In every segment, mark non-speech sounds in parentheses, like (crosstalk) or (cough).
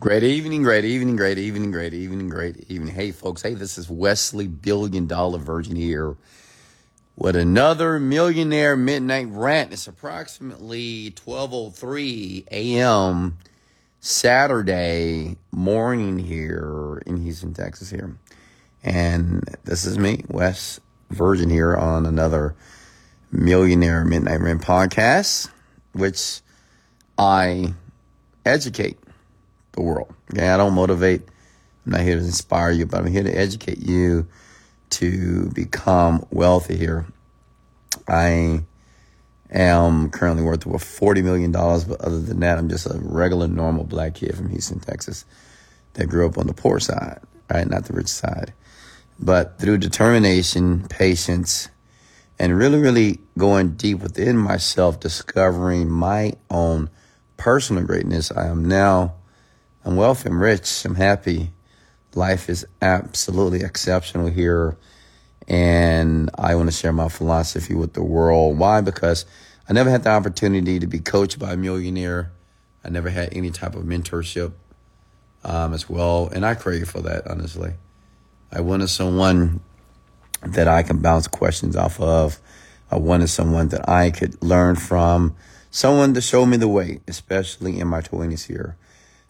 Great evening, great evening, great evening, great evening, great evening. Hey, folks. Hey, this is Wesley Billion Dollar Virgin here with another millionaire midnight rant. It's approximately 12:03 a.m. Saturday morning here in Houston, Texas here. And this is me, Wes Virgin here on another Millionaire Midnight Rant podcast, which I educate the world. Okay, I don't motivate. I'm not here to inspire you, but I'm here to educate you to become wealthy here. I am currently worth over $40 million, but other than that, I'm just a regular, normal black kid from Houston, Texas that grew up on the poor side, right? Not the rich side. But through determination, patience, and really, really going deep within myself, discovering my own personal greatness, I am now I'm wealthy, I'm rich, I'm happy. Life is absolutely exceptional here. And I want to share my philosophy with the world. Why? Because I never had the opportunity to be coached by a millionaire. I never had any type of mentorship um, as well. And I crave for that, honestly. I wanted someone that I can bounce questions off of. I wanted someone that I could learn from, someone to show me the way, especially in my 20s here.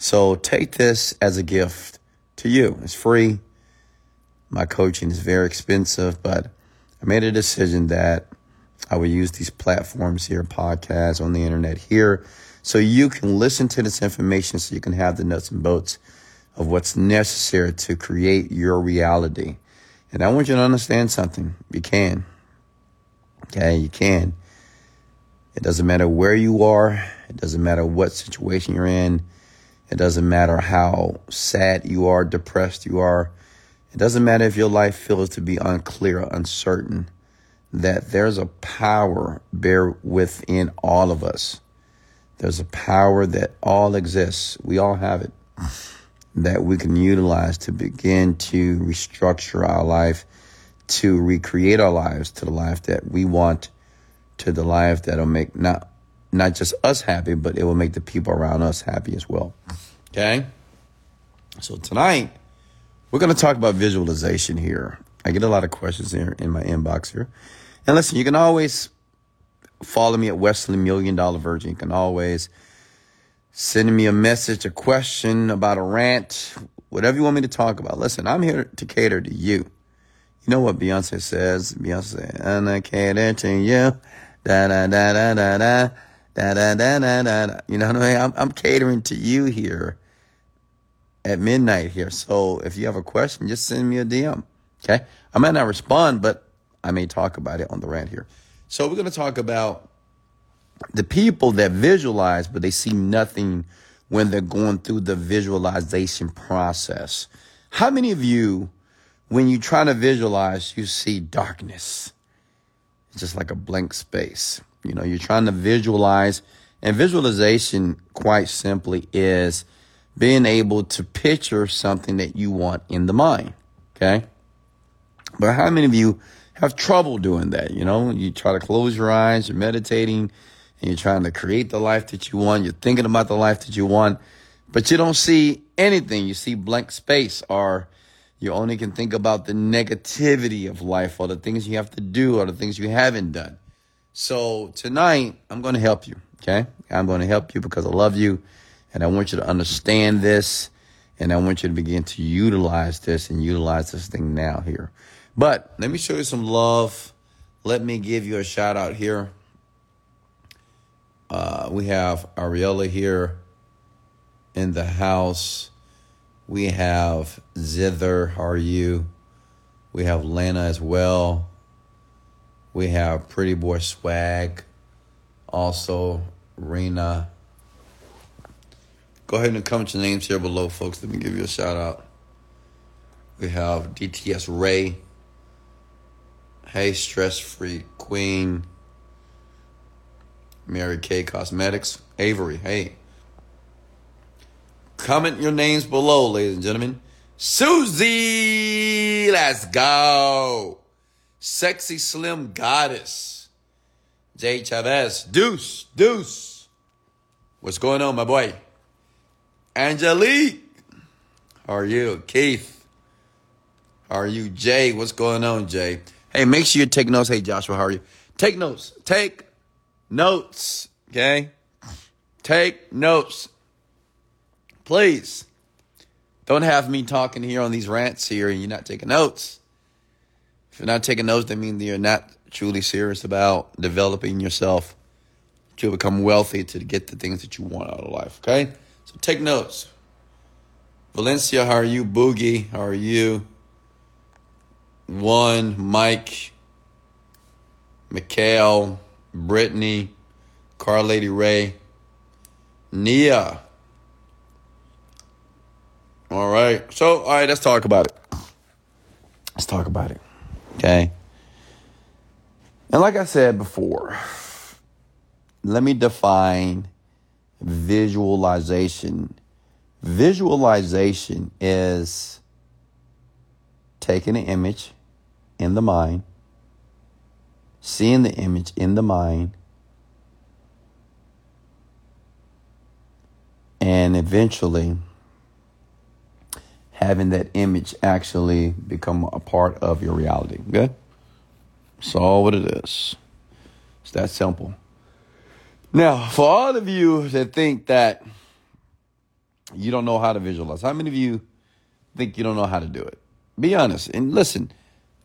So take this as a gift to you. It's free. My coaching is very expensive, but I made a decision that I would use these platforms here, podcasts on the internet here, so you can listen to this information so you can have the nuts and bolts of what's necessary to create your reality. And I want you to understand something. You can. Okay, you can. It doesn't matter where you are. It doesn't matter what situation you're in. It doesn't matter how sad you are, depressed you are. It doesn't matter if your life feels to be unclear, uncertain, that there's a power there within all of us. There's a power that all exists. We all have it (laughs) that we can utilize to begin to restructure our life, to recreate our lives to the life that we want, to the life that'll make not not just us happy, but it will make the people around us happy as well. Okay? So tonight, we're going to talk about visualization here. I get a lot of questions here in my inbox here. And listen, you can always follow me at Wesley Million Dollar Virgin. You can always send me a message, a question about a rant, whatever you want me to talk about. Listen, I'm here to cater to you. You know what Beyonce says? Beyonce, and I cater to you. Da da da da da da. Da, da, da, da, da, You know what I mean? I'm, I'm catering to you here at midnight here. So if you have a question, just send me a DM. Okay. I might not respond, but I may talk about it on the rant here. So we're going to talk about the people that visualize, but they see nothing when they're going through the visualization process. How many of you, when you try to visualize, you see darkness? It's just like a blank space. You know, you're trying to visualize, and visualization, quite simply, is being able to picture something that you want in the mind. Okay. But how many of you have trouble doing that? You know, you try to close your eyes, you're meditating, and you're trying to create the life that you want. You're thinking about the life that you want, but you don't see anything. You see blank space, or you only can think about the negativity of life, or the things you have to do, or the things you haven't done. So tonight, I'm going to help you. Okay. I'm going to help you because I love you and I want you to understand this and I want you to begin to utilize this and utilize this thing now here. But let me show you some love. Let me give you a shout out here. Uh, we have Ariella here in the house. We have Zither. How are you? We have Lana as well. We have Pretty Boy Swag, also Rena. Go ahead and comment your names here below, folks. Let me give you a shout out. We have DTS Ray. Hey, Stress Free Queen. Mary Kay Cosmetics. Avery, hey. Comment your names below, ladies and gentlemen. Susie, let's go. Sexy Slim Goddess. Jay Chavez. Deuce. Deuce. What's going on, my boy? Angelique. How are you? Keith. How are you? Jay. What's going on, Jay? Hey, make sure you take notes. Hey, Joshua, how are you? Take notes. Take notes. Okay? Take notes. Please. Don't have me talking here on these rants here and you're not taking notes. You're not taking notes, that means you're not truly serious about developing yourself to become wealthy to get the things that you want out of life. Okay? So take notes. Valencia, how are you? Boogie, how are you? One, Mike, Mikhail, Brittany, Car Lady Ray, Nia. All right. So, all right, let's talk about it. Let's talk about it. Okay. And like I said before, let me define visualization. Visualization is taking an image in the mind, seeing the image in the mind, and eventually having that image actually become a part of your reality. Okay? That's all what it is. It's that simple. Now, for all of you that think that you don't know how to visualize, how many of you think you don't know how to do it? Be honest and listen.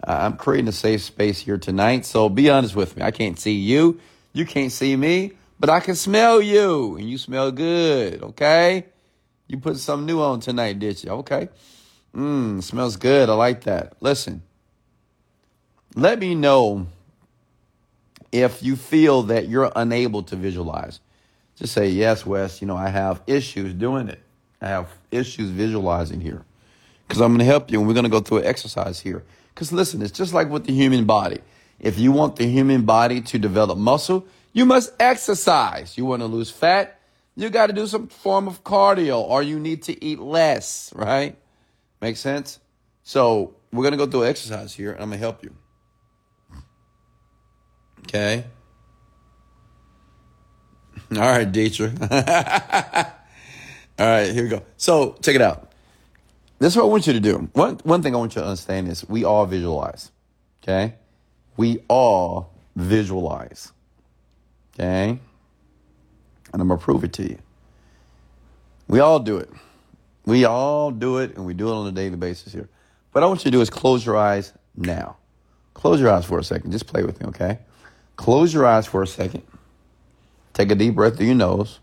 I'm creating a safe space here tonight, so be honest with me. I can't see you, you can't see me, but I can smell you, and you smell good. Okay, you put something new on tonight, did you? Okay, mmm, smells good. I like that. Listen, let me know if you feel that you're unable to visualize. Just say, yes, Wes, you know, I have issues doing it. I have issues visualizing here. Because I'm going to help you and we're going to go through an exercise here. Because listen, it's just like with the human body. If you want the human body to develop muscle, you must exercise. You want to lose fat, you got to do some form of cardio or you need to eat less, right? Make sense? So we're going to go through exercise here and I'm going to help you. Okay. (laughs) All right, Dietrich. (laughs) All right, here we go. So check it out. This is what I want you to do. One one thing I want you to understand is we all visualize. Okay? We all visualize. Okay? And I'm gonna prove it to you. We all do it. We all do it, and we do it on a daily basis here. What I want you to do is close your eyes now. Close your eyes for a second. Just play with me, okay? Close your eyes for a second. Take a deep breath through your nose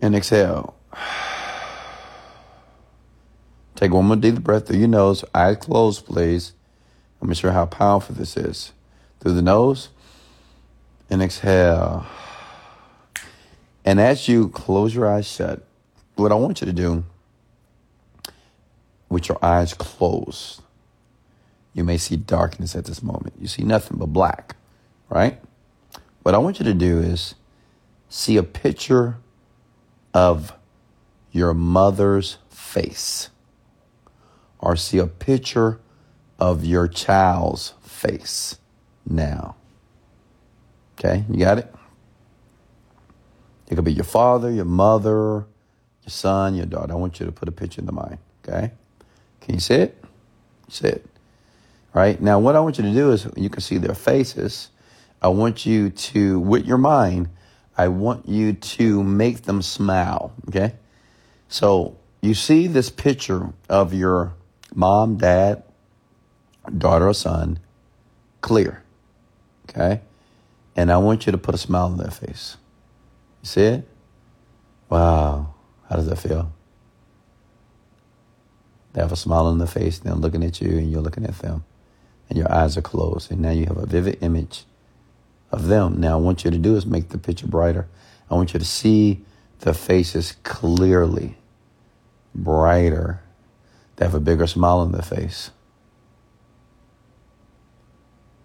and exhale. Take one more deep breath through your nose, eyes closed, please. Let me show you how powerful this is. Through the nose and exhale. And as you close your eyes shut, what I want you to do with your eyes closed, you may see darkness at this moment. You see nothing but black right? What I want you to do is see a picture of your mother's face or see a picture of your child's face now. Okay, you got it? It could be your father, your mother, your son, your daughter. I want you to put a picture in the mind. Okay? Can you see it? See it. Right? Now, what I want you to do is you can see their faces I want you to, with your mind, I want you to make them smile. Okay. So you see this picture of your mom, dad, daughter, or son clear. Okay. And I want you to put a smile on their face. You see it? Wow. How does that feel? They have a smile on their face, they're looking at you, and you're looking at them, and your eyes are closed, and now you have a vivid image of them. Now, I want you to do is make the picture brighter. I want you to see the faces clearly, brighter. They have a bigger smile on their face.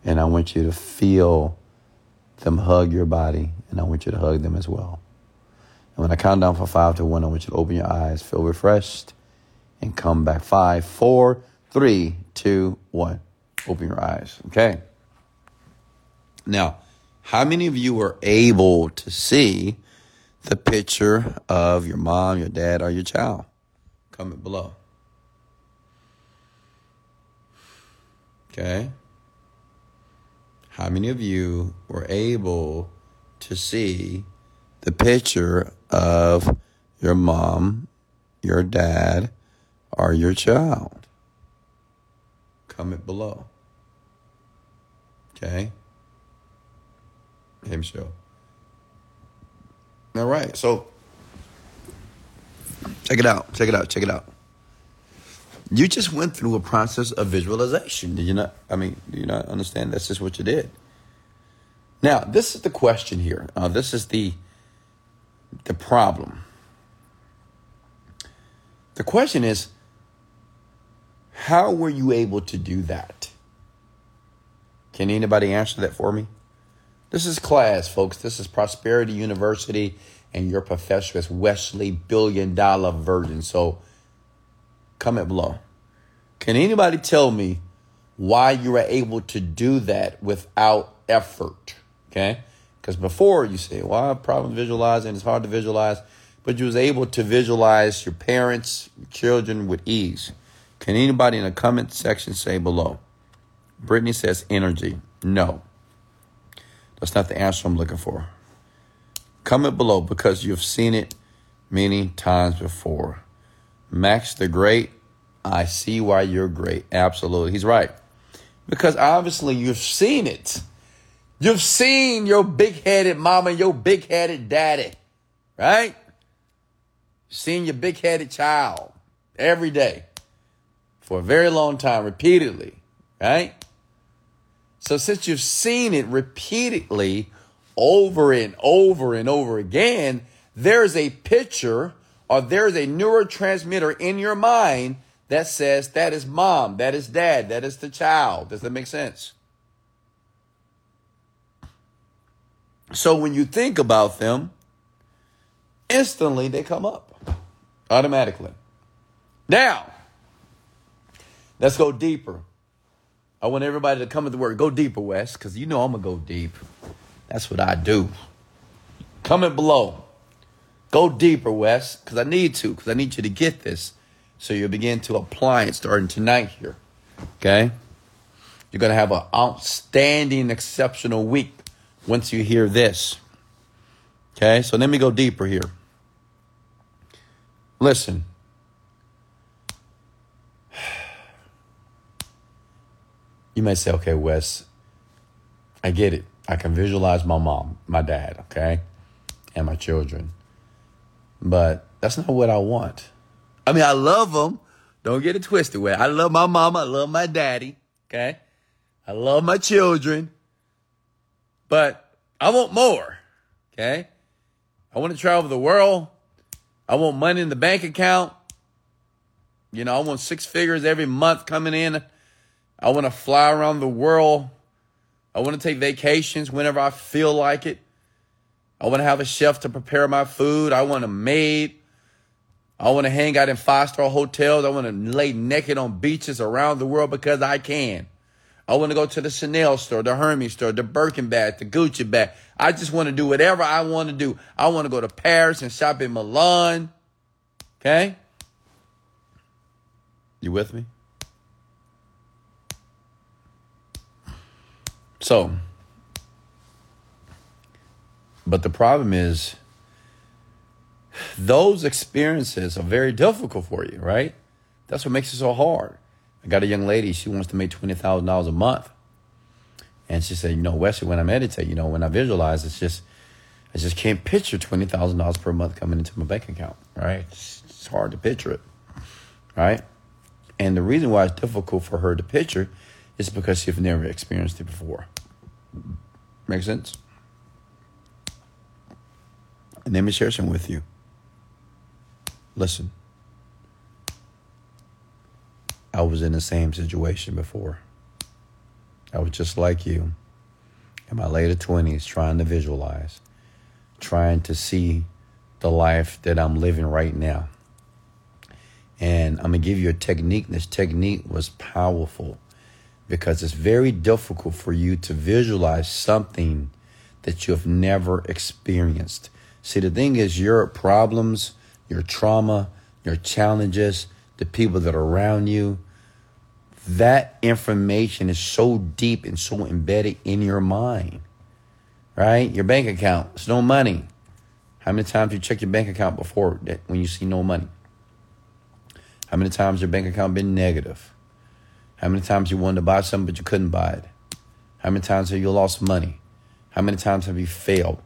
And I want you to feel them hug your body, and I want you to hug them as well. And when I count down from five to one, I want you to open your eyes, feel refreshed, and come back. Five, four, three, two, one. Open your eyes. Okay. Now, how many of you are able to see the picture of your mom, your dad, or your child? Comment below. Okay. How many of you were able to see the picture of your mom, your dad, or your child? Comment below. Okay. Hey, Michelle. All right. So check it out. Check it out. Check it out. You just went through a process of visualization. Did you not? I mean, do you not understand? That's just what you did. Now, this is the question here. Uh, this is the the problem. The question is, how were you able to do that? Can anybody answer that for me? This is class, folks. This is Prosperity University, and your professor is Wesley Billion Dollar Virgin. So, comment below. Can anybody tell me why you were able to do that without effort? Okay? Because before you say, well, I have problems visualizing, it's hard to visualize, but you was able to visualize your parents, your children with ease. Can anybody in the comment section say below? Brittany says energy. No. That's not the answer I'm looking for. Comment below because you've seen it many times before. Max the Great, I see why you're great. Absolutely. He's right. Because obviously you've seen it. You've seen your big headed mama, your big headed daddy, right? Seen your big headed child every day for a very long time, repeatedly, right? So since you've seen it repeatedly over and over and over again, there's a picture or there's a neurotransmitter in your mind that says that is mom, that is dad, that is the child. Does that make sense? So when you think about them, instantly they come up automatically. Now, let's go deeper. I want everybody to come at the word. Go deeper, Wes, because you know I'm going to go deep. That's what I do. Comment below. Go deeper, Wes, because I need to, because I need you to get this. So you'll begin to apply it starting tonight here. Okay? You're going to have an outstanding, exceptional week once you hear this. Okay? So let me go deeper here. Listen. You may say, okay, Wes, I get it. I can visualize my mom, my dad, okay, and my children. But that's not what I want. I mean, I love them. Don't get it twisted. Way I love my mama. I love my daddy. Okay. I love my children. But I want more. Okay. I want to travel the world. I want money in the bank account. You know, I want six figures every month coming in. I want to fly around the world. I want to take vacations whenever I feel like it. I want to have a chef to prepare my food. I want a maid. I want to hang out in five star hotels. I want to lay naked on beaches around the world because I can. I want to go to the Chanel store, the Hermes store, the Birkin bag, the Gucci bag. I just want to do whatever I want to do. I want to go to Paris and shop in Milan. Okay? You with me? So, but the problem is, those experiences are very difficult for you, right? That's what makes it so hard. I got a young lady, she wants to make $20,000 a month. And she said, you know, Wesley, when I meditate, you know, when I visualize, it's just, I just can't picture $20,000 per month coming into my bank account, right? It's, it's hard to picture it, right? And the reason why it's difficult for her to picture is because she's never experienced it before. Make sense? And let me share some with you. Listen, I was in the same situation before. I was just like you in my later 20s, trying to visualize, trying to see the life that I'm living right now. And I'm going to give you a technique. This technique was powerful because it's very difficult for you to visualize something that you have never experienced See, the thing is, your problems, your trauma, your challenges, the people that are around you, that information is so deep and so embedded in your mind, right? Your bank account, it's no money. How many times you check your bank account before that when you see no money? How many times your bank account been negative? How many times you wanted to buy something but you couldn't buy it? How many times have you lost money? How many times have you failed?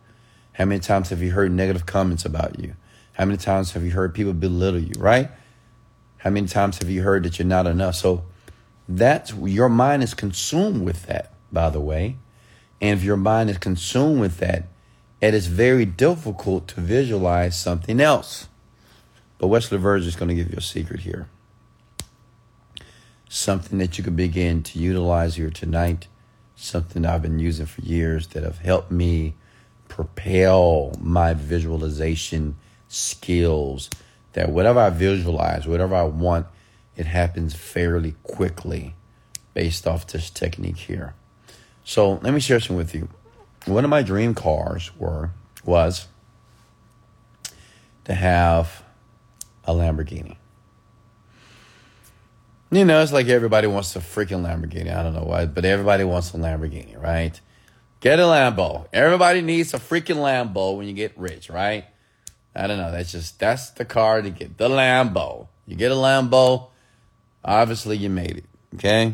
How many times have you heard negative comments about you? How many times have you heard people belittle you, right? How many times have you heard that you're not enough? So that's your mind is consumed with that, by the way. And if your mind is consumed with that, it is very difficult to visualize something else. But Wesley is going to give you a secret here. Something that you can begin to utilize here tonight. Something I've been using for years that have helped me propel my visualization skills. That whatever I visualize, whatever I want, it happens fairly quickly based off this technique here. So let me share some with you. One of my dream cars were was to have a Lamborghini. You know, it's like everybody wants a freaking Lamborghini. I don't know why, but everybody wants a Lamborghini, right? Get a Lambo. Everybody needs a freaking Lambo when you get rich, right? I don't know. That's just that's the car to get the Lambo. You get a Lambo, obviously you made it. Okay.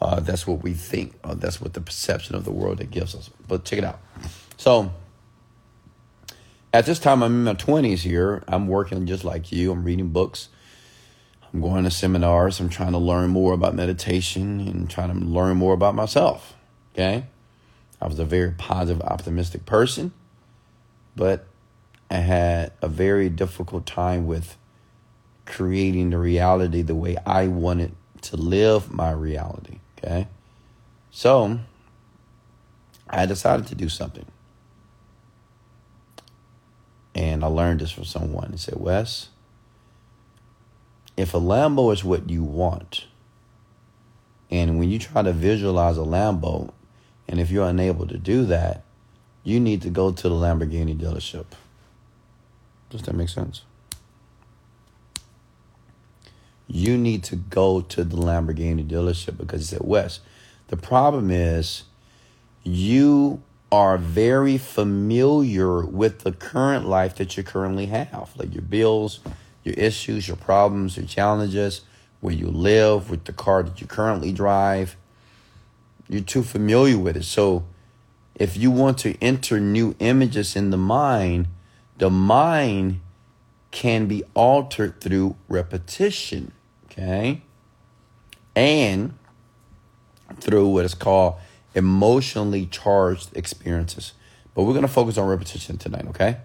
Uh, that's what we think. Uh, that's what the perception of the world it gives us. But check it out. So at this time, I'm in my 20s here. I'm working just like you. I'm reading books. I'm going to seminars. I'm trying to learn more about meditation and trying to learn more about myself. Okay. I was a very positive, optimistic person, but I had a very difficult time with creating the reality the way I wanted to live my reality. Okay. So I decided to do something. And I learned this from someone. He said, Wes, if a Lambo is what you want, and when you try to visualize a Lambo, and if you're unable to do that, you need to go to the Lamborghini dealership. Does that make sense? You need to go to the Lamborghini dealership because he said, Wes, the problem is you are very familiar with the current life that you currently have, like your bills, your issues, your problems, your challenges, where you live, with the car that you currently drive. You're too familiar with it. So if you want to enter new images in the mind, the mind can be altered through repetition, okay? And through what is called emotionally charged experiences. But we're going to focus on repetition tonight, okay?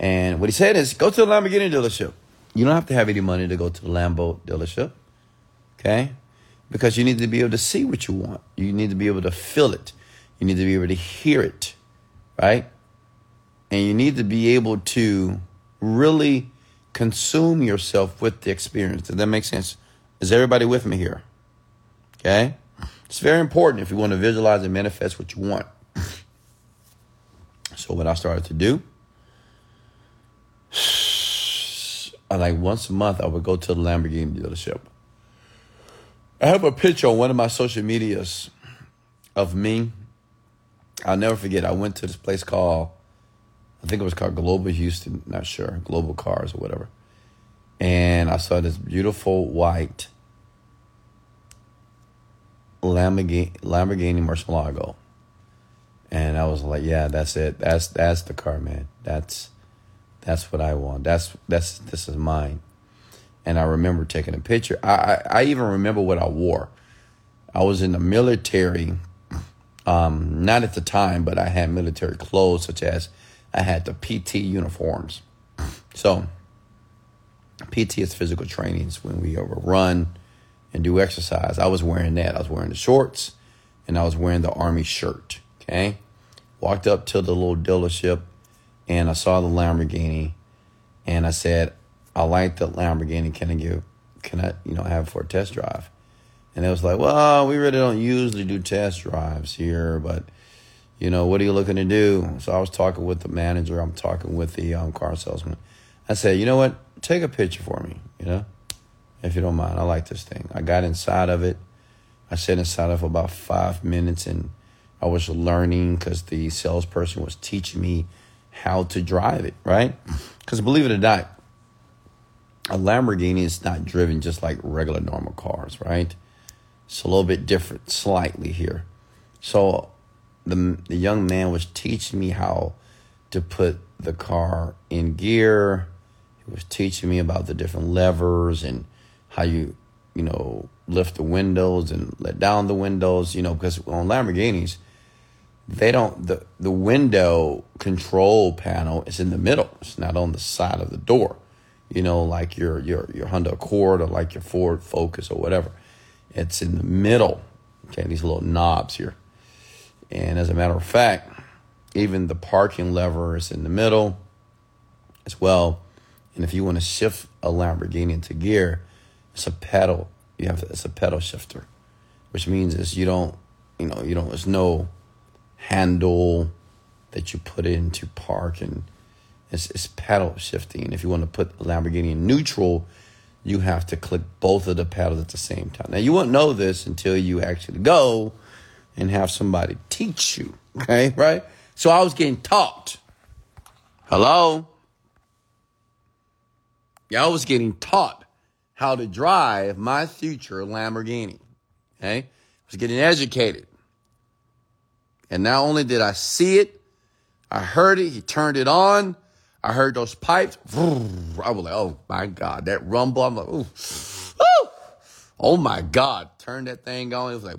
And what he said is go to the Lamborghini dealership. You don't have to have any money to go to the Lambo dealership, okay? Because you need to be able to see what you want. You need to be able to feel it. You need to be able to hear it, right? And you need to be able to really consume yourself with the experience. Does that make sense? Is everybody with me here? Okay? It's very important if you want to visualize and manifest what you want. So what I started to do, (sighs) uh, like once a month, I would go to the Lamborghini dealership. I have a picture on one of my social medias of me. I'll never forget. I went to this place called, I think it was called Global Houston, not sure, Global Cars or whatever. And I saw this beautiful white Lamborghini, Lamborghini Murcielago. And I was like, yeah, that's it. That's that's the car, man. That's that's what I want. That's that's this is mine. And I remember taking a picture. I I, I even remember what I wore. I was in the military. Um, not at the time, but I had military clothes, such as I had the PT uniforms. So, PT is physical trainings when we overrun and do exercise. I was wearing that. I was wearing the shorts and I was wearing the army shirt. Okay. Walked up to the little dealership and I saw the Lamborghini and I said, I like the Lamborghini. Can I give, can I, you know, have for a test drive? And it was like, well, we really don't usually do test drives here, but You know, what are you looking to do? So I was talking with the manager. I'm talking with the um, car salesman. I said, you know what? Take a picture for me, you know, if you don't mind. I like this thing. I got inside of it. I sat inside of it for about five minutes and I was learning because the salesperson was teaching me how to drive it, right? Because believe it or not, a Lamborghini is not driven just like regular normal cars, right? It's a little bit different, slightly here. So the the young man was teaching me how to put the car in gear. He was teaching me about the different levers and how you you know lift the windows and let down the windows. You know because on Lamborghinis they don't the the window control panel is in the middle. It's not on the side of the door. You know, like your your your Honda Accord or like your Ford Focus or whatever. It's in the middle. Okay, these little knobs here. And as a matter of fact, even the parking lever is in the middle as well. And if you want to shift a Lamborghini into gear, it's a pedal. You have it's a pedal shifter, which means is you don't, you know, you don't. There's no handle that you put into park, and it's, it's pedal shifting. If you want to put Lamborghini in neutral, you have to click both of the pedals at the same time. Now you won't know this until you actually go and have somebody teach you. Okay, right? So I was getting taught. Hello? Yeah, I was getting taught how to drive my future Lamborghini. Okay? I was getting educated. And not only did I see it, I heard it, he turned it on. I heard those pipes. I was like, oh my God, that rumble. I'm like, ooh. Oh my God. turn that thing on. It was like,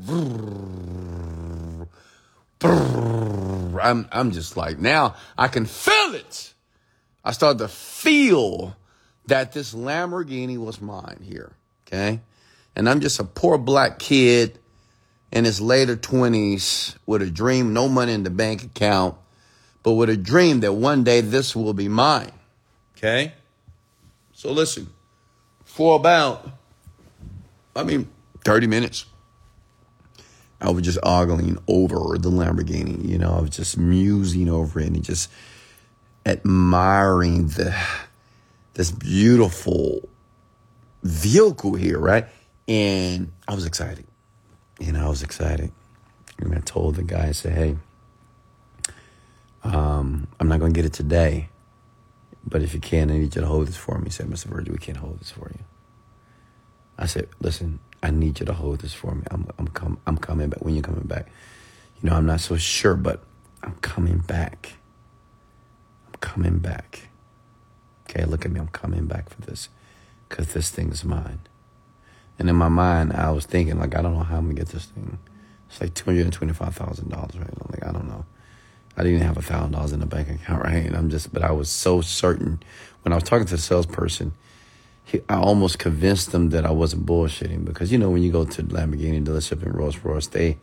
I'm, I'm just like, now I can feel it. I started to feel that this Lamborghini was mine here. Okay. And I'm just a poor black kid in his later 20s with a dream, no money in the bank account, but with a dream that one day this will be mine. Okay. So listen, for about, I mean, 30 minutes, I was just ogling over the Lamborghini. You know, I was just musing over it and just admiring the this beautiful vehicle here, right? And I was excited. You know, I was excited. And I told the guy, I said, hey, um, I'm not going to get it today, but if you can, I need you to hold this for me. He said, Mr. Virgil, we can't hold this for you. I said, listen, I need you to hold this for me. I'm I'm com- I'm coming back. When you're coming back? You know, I'm not so sure, but I'm coming back. I'm coming back. Okay, look at me. I'm coming back for this because this thing's mine. And in my mind, I was thinking, like, I don't know how I'm going to get this thing. It's like $225,000, right? I'm like, I don't know. I didn't even have a $1,000 in the bank account, (laughs) right? And I'm just, but I was so certain. When I was talking to the salesperson, I almost convinced them that I wasn't bullshitting because you know when you go to Lamborghini dealership and Rolls Royce, they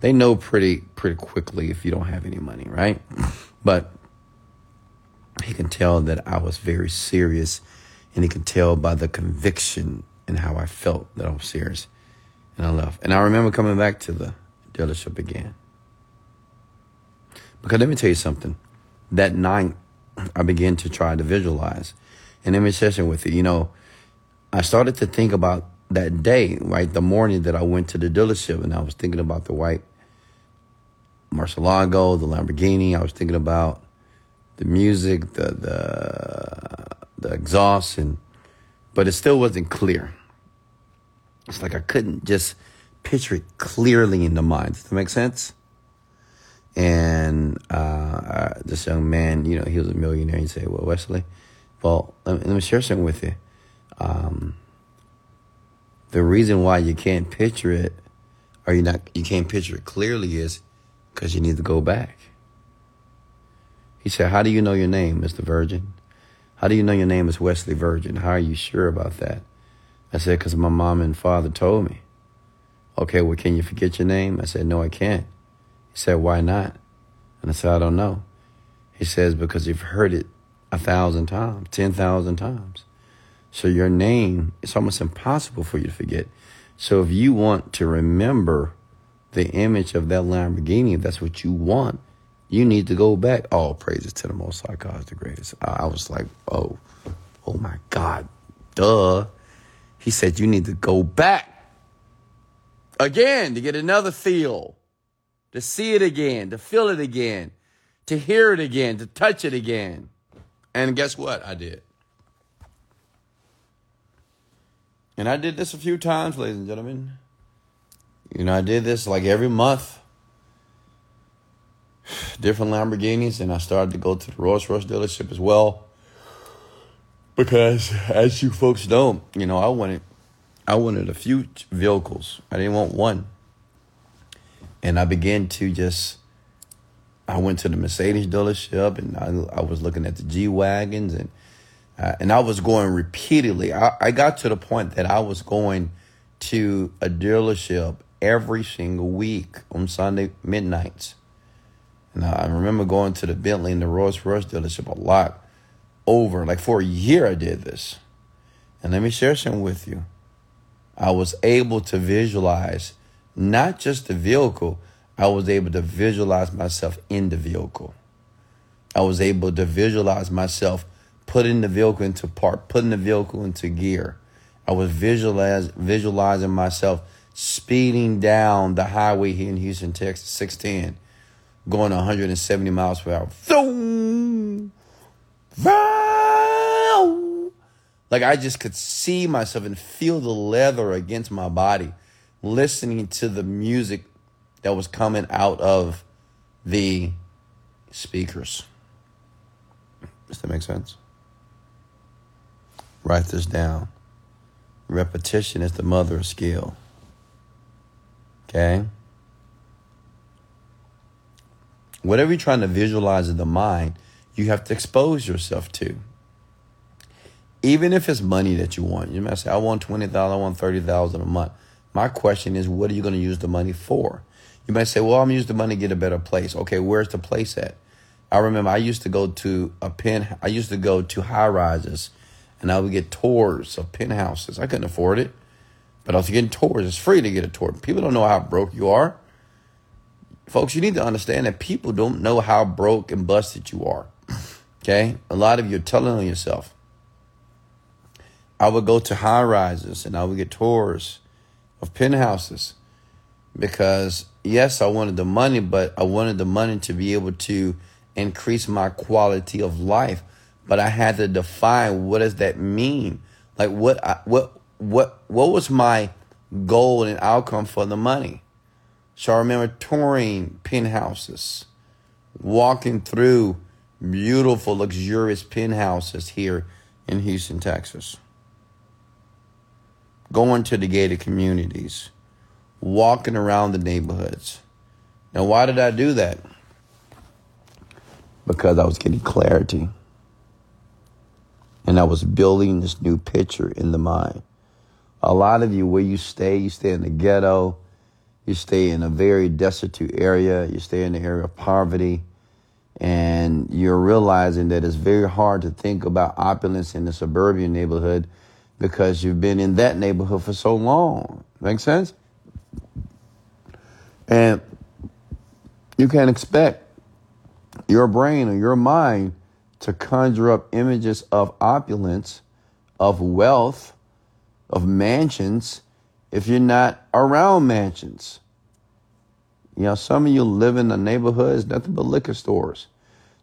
they know pretty pretty quickly if you don't have any money, right? (laughs) But he can tell that I was very serious, and he can tell by the conviction and how I felt that I was serious, and I left. And I remember coming back to the dealership again because let me tell you something. That night, I began to try to visualize and in session with it, you know, I started to think about that day, right? The morning that I went to the dealership and I was thinking about the white Murcielago, the Lamborghini. I was thinking about the music, the the the exhaust, and but it still wasn't clear. It's like I couldn't just picture it clearly in the mind. Does that make sense? And uh, this young man, you know, he was a millionaire. He said, "Well, Wesley." Well, let me, share something with you. Um, the reason why you can't picture it, or you not you can't picture it clearly, is because you need to go back. He said, "How do you know your name, Mister Virgin? How do you know your name is Wesley Virgin? How are you sure about that?" I said, "Because my mom and father told me." Okay, well, can you forget your name? I said, "No, I can't." He said, "Why not?" And I said, "I don't know." He says, "Because you've heard it a thousand times, 10,000 times. So your name, it's almost impossible for you to forget. So if you want to remember the image of that Lamborghini, if that's what you want, you need to go back. All praises to the Most High God, the greatest. I was like, oh, oh my God, duh. He said you need to go back again to get another feel, to see it again, to feel it again, to hear it again, to touch it again. And guess what? I did. And I did this a few times, ladies and gentlemen. You know, I did this like every month. Different Lamborghinis, and I started to go to the Rolls Royce dealership as well. Because as you folks know, you know, I wanted I wanted a few vehicles. I didn't want one. And I began to just I went to the Mercedes dealership and I, I was looking at the G Wagons and uh, and I was going repeatedly. I, I got to the point that I was going to a dealership every single week on Sunday midnights. And I remember going to the Bentley and the Rolls Royce dealership a lot over. Like for a year, I did this. And let me share something with you. I was able to visualize not just the vehicle, I was able to visualize myself in the vehicle. I was able to visualize myself putting the vehicle into park, putting the vehicle into gear. I was visualize, visualizing myself speeding down the highway here in Houston, Texas, 610, going 170 miles per hour. Like I just could see myself and feel the leather against my body, listening to the music that was coming out of the speakers. Does that make sense? Write this down. Repetition is the mother of skill. Okay? Whatever you're trying to visualize in the mind, you have to expose yourself to. Even if it's money that you want. You might say, I want 20000 I want 30000 a month. My question is, what are you going to use the money for? You might say, well, I'm using the money to get a better place. Okay, where's the place at? I remember I used to go to a pen, I used to go to high rises and I would get tours of penthouses. I couldn't afford it. But I was getting tours. It's free to get a tour. People don't know how broke you are. Folks, you need to understand that people don't know how broke and busted you are. (clears throat) Okay? A lot of you are telling on yourself. I would go to high rises and I would get tours of penthouses because, yes, I wanted the money, but I wanted the money to be able to increase my quality of life. But I had to define what does that mean? Like what I, what what what was my goal and outcome for the money? So I remember touring penthouses, walking through beautiful, luxurious penthouses here in Houston, Texas. Going to the gated communities, walking around the neighborhoods. Now, why did I do that? Because I was getting clarity. And I was building this new picture in the mind a lot of you, where you stay, you stay in the ghetto, you stay in a very destitute area, you stay in the area of poverty, and you're realizing that it's very hard to think about opulence in the suburban neighborhood because you've been in that neighborhood for so long. Make sense? And you can't expect your brain or your mind to conjure up images of opulence, of wealth, of mansions if you're not around mansions. You know, some of you live in the neighborhoods, nothing but liquor stores.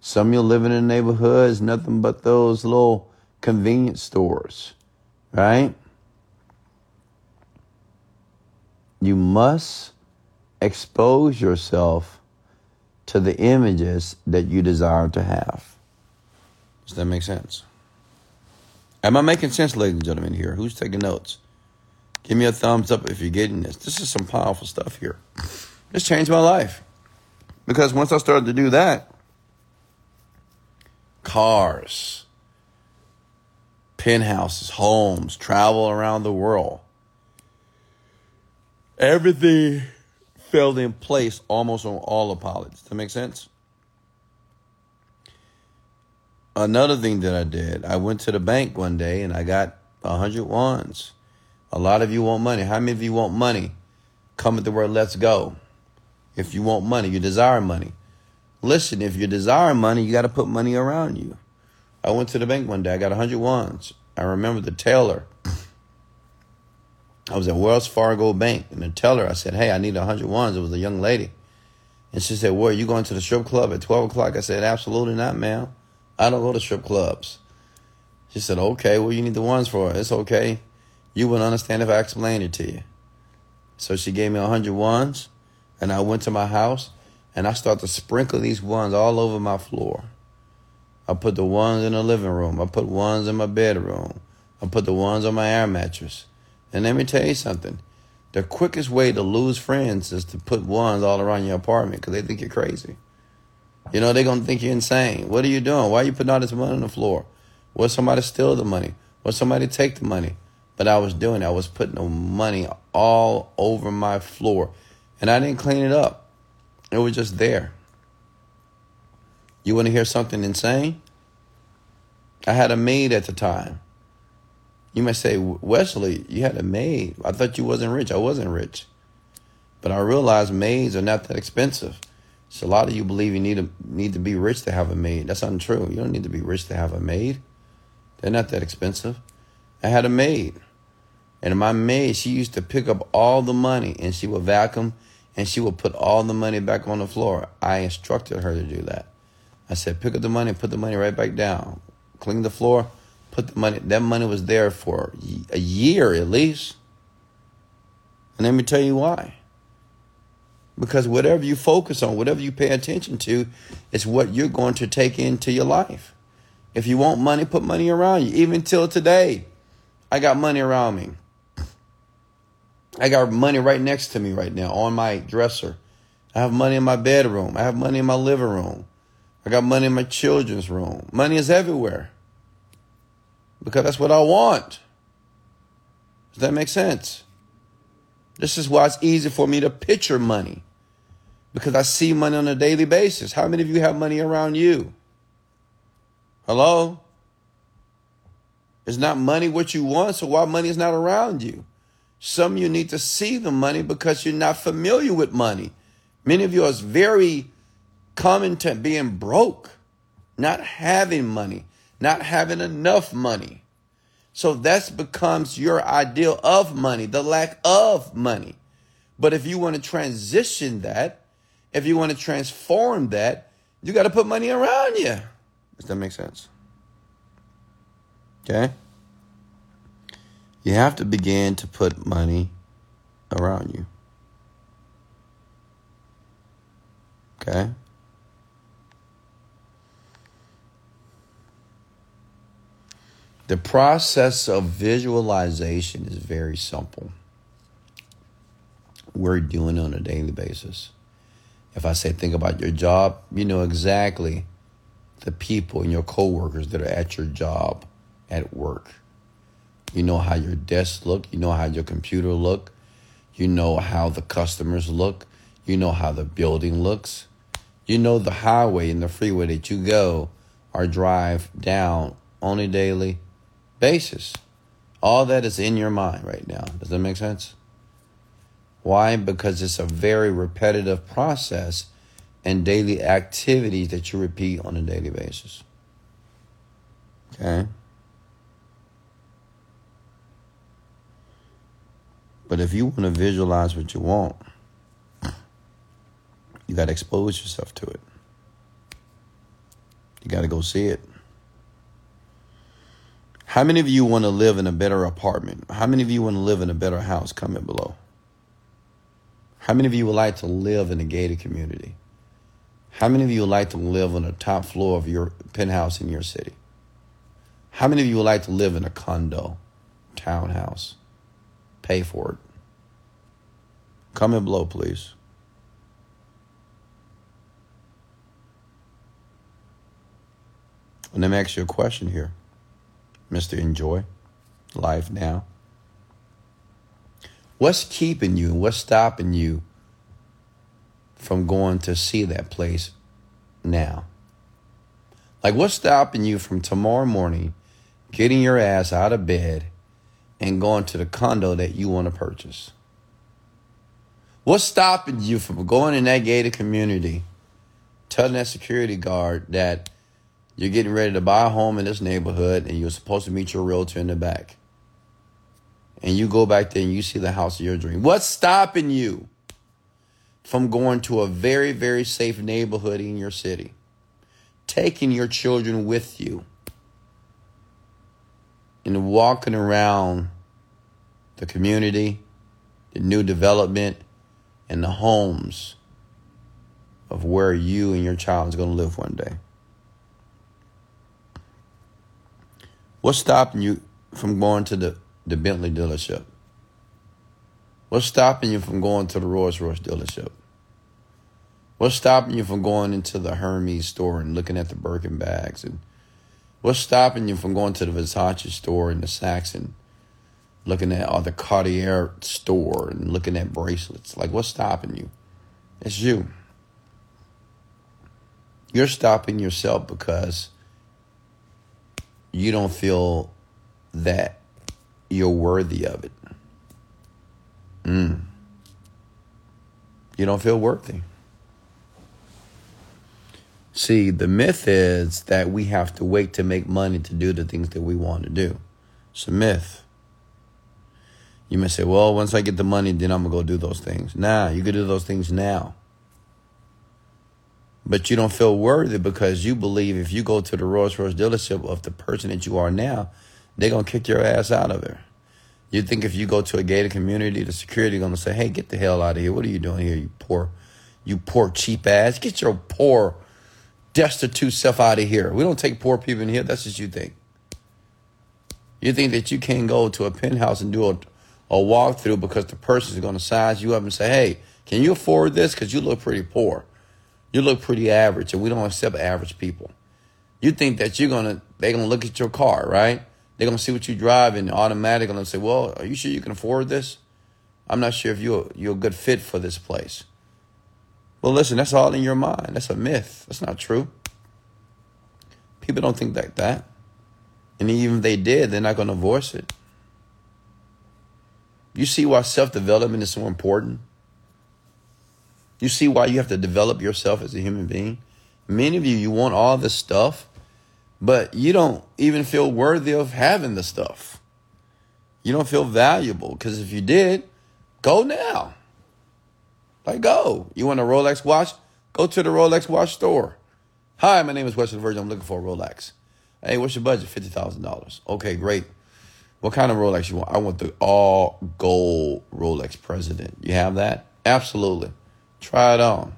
Some of you live in neighborhoods, nothing but those little convenience stores, right? You must expose yourself to the images that you desire to have. Does that make sense? Am I making sense, ladies and gentlemen, here? Who's taking notes? Give me a thumbs up if you're getting this. This is some powerful stuff here. This changed my life. Because once I started to do that, cars, penthouses, homes, travel around the world, everything fell in place almost on all of Does that make sense? another thing that I did, I went to the bank one day and I got a hundred ones. A lot of you want money. How many of you want money? Come at the word let's go. If you want money, you desire money. Listen, if you desire money, you got to put money around you. I went to the bank one day. I got 100 ones. I remember the teller. I was at Wells Fargo Bank, and the teller, I said, Hey, I need 100 ones. It was a young lady. And she said, Where, you going to the strip club at 12 o'clock? I said, Absolutely not, ma'am. I don't go to strip clubs. She said, Okay, well, you need the ones for it. It's okay. You wouldn't understand if I explained it to you. So she gave me 100 ones, and I went to my house, and I started to sprinkle these ones all over my floor. I put the ones in the living room. I put ones in my bedroom. I put the ones on my air mattress. And let me tell you something. The quickest way to lose friends is to put ones all around your apartment because they think you're crazy. You know, they're going to think you're insane. What are you doing? Why are you putting all this money on the floor? What somebody steal the money? What somebody take the money? But I was doing, I was putting the money all over my floor. And I didn't clean it up. It was just there. You want to hear something insane? I had a maid at the time. You might say, Wesley, you had a maid. I thought you wasn't rich. I wasn't rich. But I realized maids are not that expensive. So a lot of you believe you need to need to be rich to have a maid. That's untrue. You don't need to be rich to have a maid. They're not that expensive. I had a maid. And my maid, she used to pick up all the money and she would vacuum and she would put all the money back on the floor. I instructed her to do that. I said, pick up the money, put the money right back down. Clean the floor, put the money. That money was there for a year at least. And let me tell you why. Because whatever you focus on, whatever you pay attention to, is what you're going to take into your life. If you want money, put money around you. Even till today, I got money around me. I got money right next to me right now on my dresser. I have money in my bedroom. I have money in my living room. I got money in my children's room. Money is everywhere. Because that's what I want. Does that make sense? This is why it's easy for me to picture money. Because I see money on a daily basis. How many of you have money around you? Hello? Is not money what you want, so why money is not around you? Some of you need to see the money because you're not familiar with money. Many of you are very common to being broke, not having money, not having enough money. So that becomes your ideal of money, the lack of money. But if you want to transition that, if you want to transform that, you got to put money around you. Does that make sense? Okay? You have to begin to put money around you. Okay? The process of visualization is very simple. We're doing it on a daily basis. If I say think about your job, you know exactly the people and your coworkers that are at your job at work. You know how your desk look, you know how your computer look, you know how the customers look, you know how the building looks. You know the highway and the freeway that you go or drive down on a daily basis. All that is in your mind right now. Does that make sense? Why? Because it's a very repetitive process and daily activities that you repeat on a daily basis. Okay? But if you want to visualize what you want, you got to expose yourself to it. You got to go see it. How many of you want to live in a better apartment? How many of you want to live in a better house? Comment below. How many of you would like to live in a gated community? How many of you would like to live on the top floor of your penthouse in your city? How many of you would like to live in a condo, townhouse? Pay for it. Comment below, please. And let me ask you a question here. Mr. Enjoy life now? What's keeping you what's stopping you from going to see that place now? Like, what's stopping you from tomorrow morning getting your ass out of bed and going to the condo that you want to purchase? What's stopping you from going in that gated community, telling that security guard that you're getting ready to buy a home in this neighborhood and you're supposed to meet your realtor in the back? And you go back there and you see the house of your dream. What's stopping you from going to a very, very safe neighborhood in your city? Taking your children with you and walking around the community, the new development, and the homes of where you and your child is going to live one day. What's stopping you from going to the, the Bentley dealership? What's stopping you from going to the Rolls Royce dealership? What's stopping you from going into the Hermes store and looking at the Birkin bags? And what's stopping you from going to the Versace store and the Saks and looking at or the Cartier store and looking at bracelets. Like, what's stopping you? It's you. You're stopping yourself because you don't feel that you're worthy of it. Mm. You don't feel worthy. See, the myth is that we have to wait to make money to do the things that we want to do. It's a myth. You may say, well, once I get the money, then I'm going to go do those things. Nah, you can do those things now. But you don't feel worthy because you believe if you go to the Rolls Royce dealership of the person that you are now, they're going to kick your ass out of there. You think if you go to a gated community, the security going to say, hey, get the hell out of here. What are you doing here, you poor, you poor cheap ass? Get your poor, destitute self out of here. We don't take poor people in here. That's what you think. You think that you can't go to a penthouse and do a a walkthrough because the person is going to size you up and say, hey, can you afford this? Because you look pretty poor. You look pretty average, and we don't accept average people. You think that you're to, they're to look at your car, right? They're to see what you drive and automatically say, well, are you sure you can afford this? I'm not sure if you're, you're a good fit for this place. Well, listen, that's all in your mind. That's a myth. That's not true. People don't think like that. And even if they did, they're not to voice it. You see why self development is so important? You see why you have to develop yourself as a human being? Many of you, you want all this stuff, but you don't even feel worthy of having the stuff. You don't feel valuable because if you did, go now. Like, go. You want a Rolex watch? Go to the Rolex watch store. Hi, my name is Wesley Virgin. I'm looking for a Rolex. Hey, what's your budget? $50,000. Okay, great. What kind of Rolex you want? I want the all gold Rolex President. You have that? Absolutely. Try it on.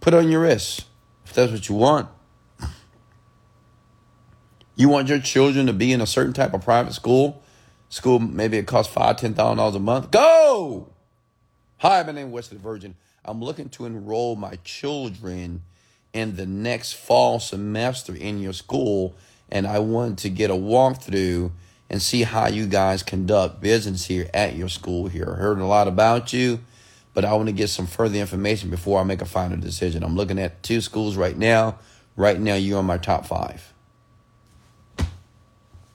Put on your wrist if that's what you want. You want your children to be in a certain type of private school? School maybe it costs five, ten thousand dollars a month. Go! Hi, my name is Wesley Virgin. I'm looking to enroll my children in the next fall semester in your school and I want to get a walkthrough and see how you guys conduct business here at your school here. I heard a lot about you, but I want to get some further information before I make a final decision. I'm looking at two schools right now. Right now, you're on my top five.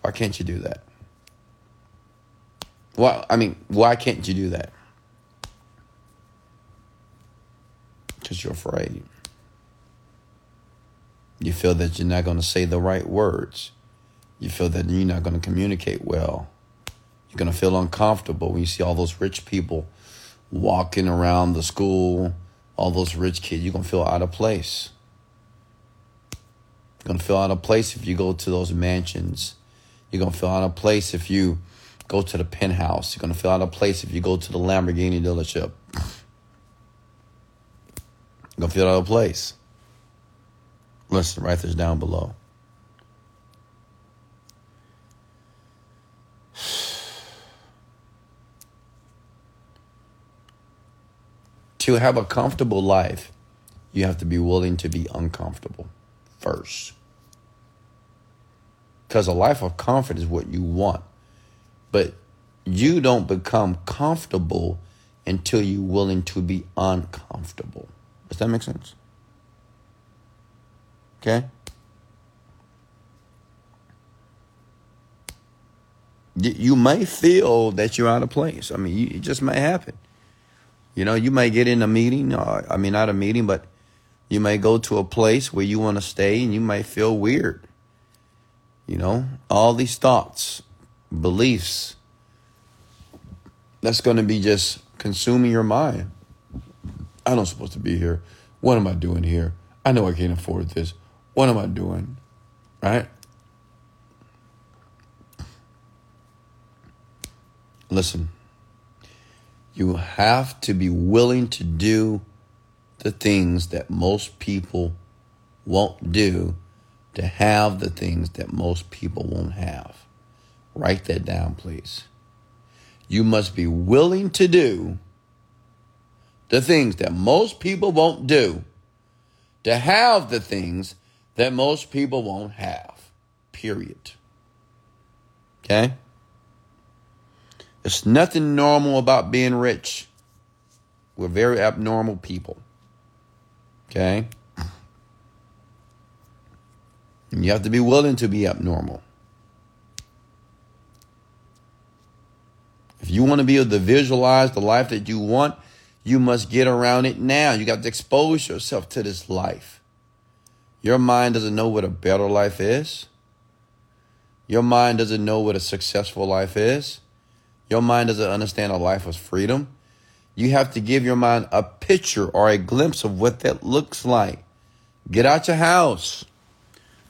Why can't you do that? Why, I mean, why can't you do that? Because you're afraid. You feel that you're not going to say the right words. You feel that you're not going to communicate well. You're going to feel uncomfortable when you see all those rich people walking around the school, all those rich kids. You're going to feel out of place. You're going to feel out of place if you go to those mansions. You're going to feel out of place if you go to the penthouse. You're going to feel out of place if you go to the Lamborghini dealership. You're going to feel out of place. Listen, write this down below. To have a comfortable life, you have to be willing to be uncomfortable first. Because a life of comfort is what you want. But you don't become comfortable until you're willing to be uncomfortable. Does that make sense? Okay? You may feel that you're out of place. I mean, it just may happen. You know, you may get in a meeting, uh, I mean, not a meeting, but you may go to a place where you want to stay and you may feel weird. You know, all these thoughts, beliefs, that's going to be just consuming your mind. I'm not supposed to be here. What am I doing here? I know I can't afford this. What am I doing? Right? Listen, you have to be willing to do the things that most people won't do to have the things that most people won't have. Write that down, please. You must be willing to do the things that most people won't do to have the things that most people won't have. Period. Okay? There's nothing normal about being rich. We're very abnormal people. Okay? And you have to be willing to be abnormal. If you want to be able to visualize the life that you want, you must get around it now. You got to expose yourself to this life. Your mind doesn't know what a better life is. Your mind doesn't know what a successful life is. Your mind doesn't understand a life of freedom. You have to give your mind a picture or a glimpse of what that looks like. Get out your house.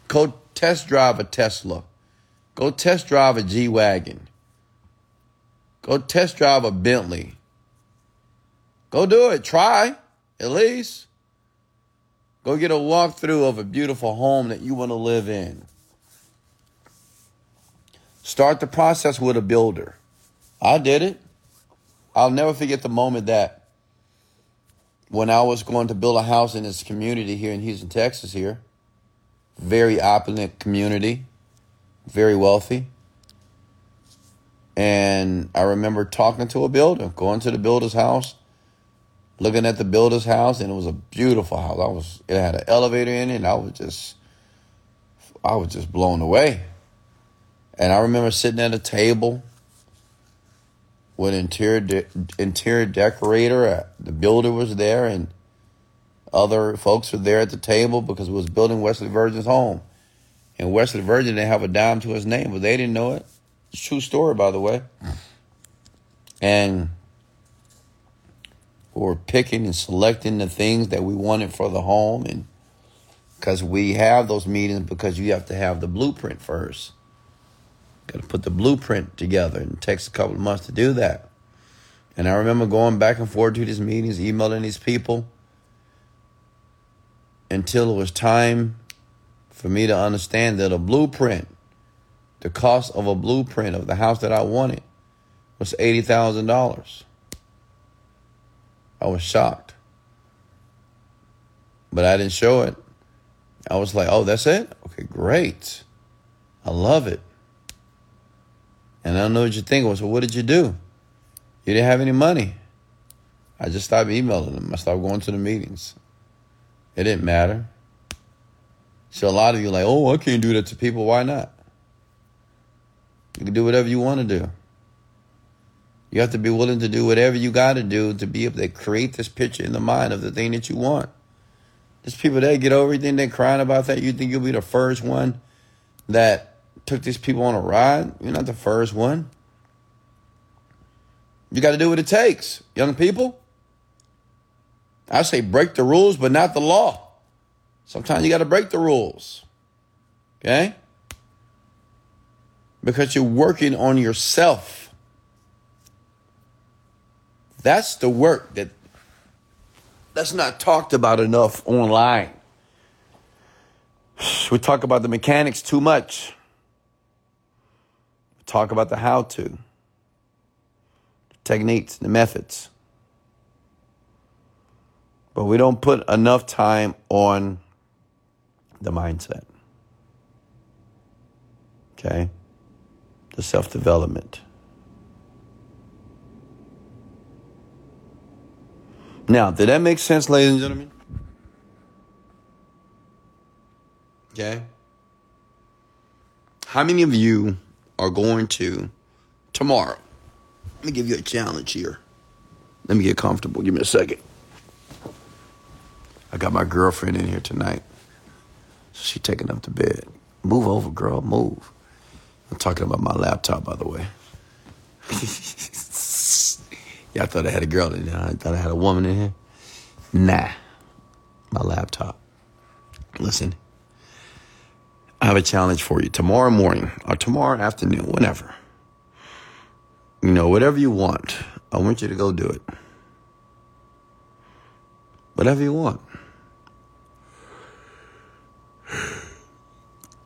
Go test drive a Tesla. Go test drive a G Wagon. Go test drive a Bentley. Go do it. Try, at least. Go get a walkthrough of a beautiful home that you want to live in. Start the process with a builder. I did it. I'll never forget the moment that when I was going to build a house in this community here in Houston, Texas, here, very opulent community, very wealthy. And I remember talking to a builder, going to the builder's house, looking at the builder's house, and it was a beautiful house. I was it had an elevator in it, and I was just I was just blown away. And I remember sitting at a table with interior de- interior decorator. Uh, the builder was there, and other folks were there at the table because it was building Wesley Virgin's home. And Wesley Virgin didn't have a dime to his name, but they didn't know it. It's true story, by the way. And we were picking and selecting the things that we wanted for the home, and because we have those meetings, because you have to have the blueprint first. Got to put the blueprint together, and it takes a couple of months to do that. And I remember going back and forth to these meetings, emailing these people until it was time for me to understand that a blueprint, the cost of a blueprint of the house that I wanted, was $80,000. I was shocked. But I didn't show it. I was like, oh, that's it? Okay, great. I love it. And I don't know what you're thinking. So what did you do? You didn't have any money. I just stopped emailing them. I stopped going to the meetings. It didn't matter. So a lot of you like, oh, I can't do that to people. Why not? You can do whatever you want to do. You have to be willing to do whatever you got to do to be able to create this picture in the mind of the thing that you want. There's people that get over everything, they're crying about that. You think you'll be the first one that took these people on a ride. You're not the first one. You got to do what it takes, young people. I say break the rules, but not the law. Sometimes you got to break the rules. Okay? Because you're working on yourself. That's the work that that's not talked about enough online. (sighs) We talk about the mechanics too much talk about the how to, techniques, the methods. But we don't put enough time on the mindset. Okay? The self development. Now, did that make sense, ladies and gentlemen? Okay? How many of you are going to tomorrow. Let me give you a challenge here. Let me get comfortable. Give me a second. I got my girlfriend in here tonight. So she taking up to bed. Move over, girl. Move. I'm talking about my laptop, by the way. (laughs) yeah, I thought I had a girl in here. I thought I had a woman in here. Nah. My laptop. Listen. I have a challenge for you tomorrow morning or tomorrow afternoon, whenever. You know, whatever you want, I want you to go do it. Whatever you want.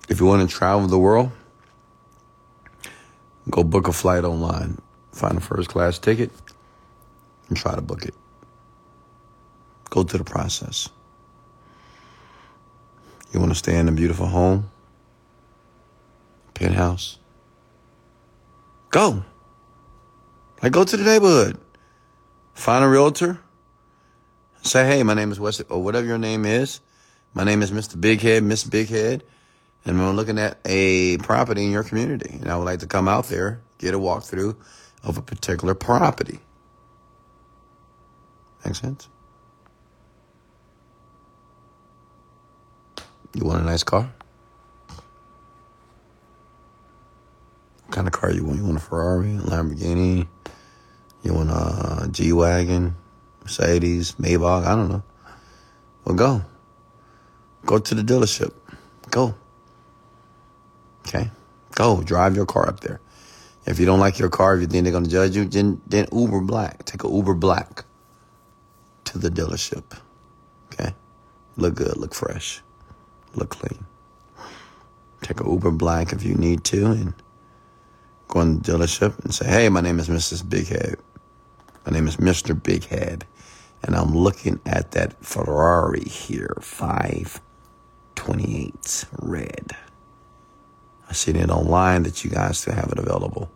If you want to travel the world, go book a flight online, find a first class ticket, and try to book it. Go through the process. You want to stay in a beautiful home, penthouse? Go. Like, go to the neighborhood. Find a realtor. Say, hey, my name is Wesley, or whatever your name is. My name is Mr. Big Head, Miss Big Head. and I'm looking at a property in your community, and I would like to come out there, get a walkthrough of a particular property. Make sense? You want a nice car? What kind of car you want? You want a Ferrari, Lamborghini? You want a G Wagon, Mercedes, Maybach? I don't know. Well, go. Go to the dealership. Go. Okay? Go, drive your car up there. If you don't like your car, if you think they're going to judge you, then, then Uber Black. Take a Uber Black to the dealership. Okay? Look good, look fresh, look clean. Take a Uber Black if you need to and go in the dealership and say, hey, my name is Mrs. Bighead. My name is Mr. Bighead. And I'm looking at that Ferrari here, 528 red. I seen it online that you guys still have it available.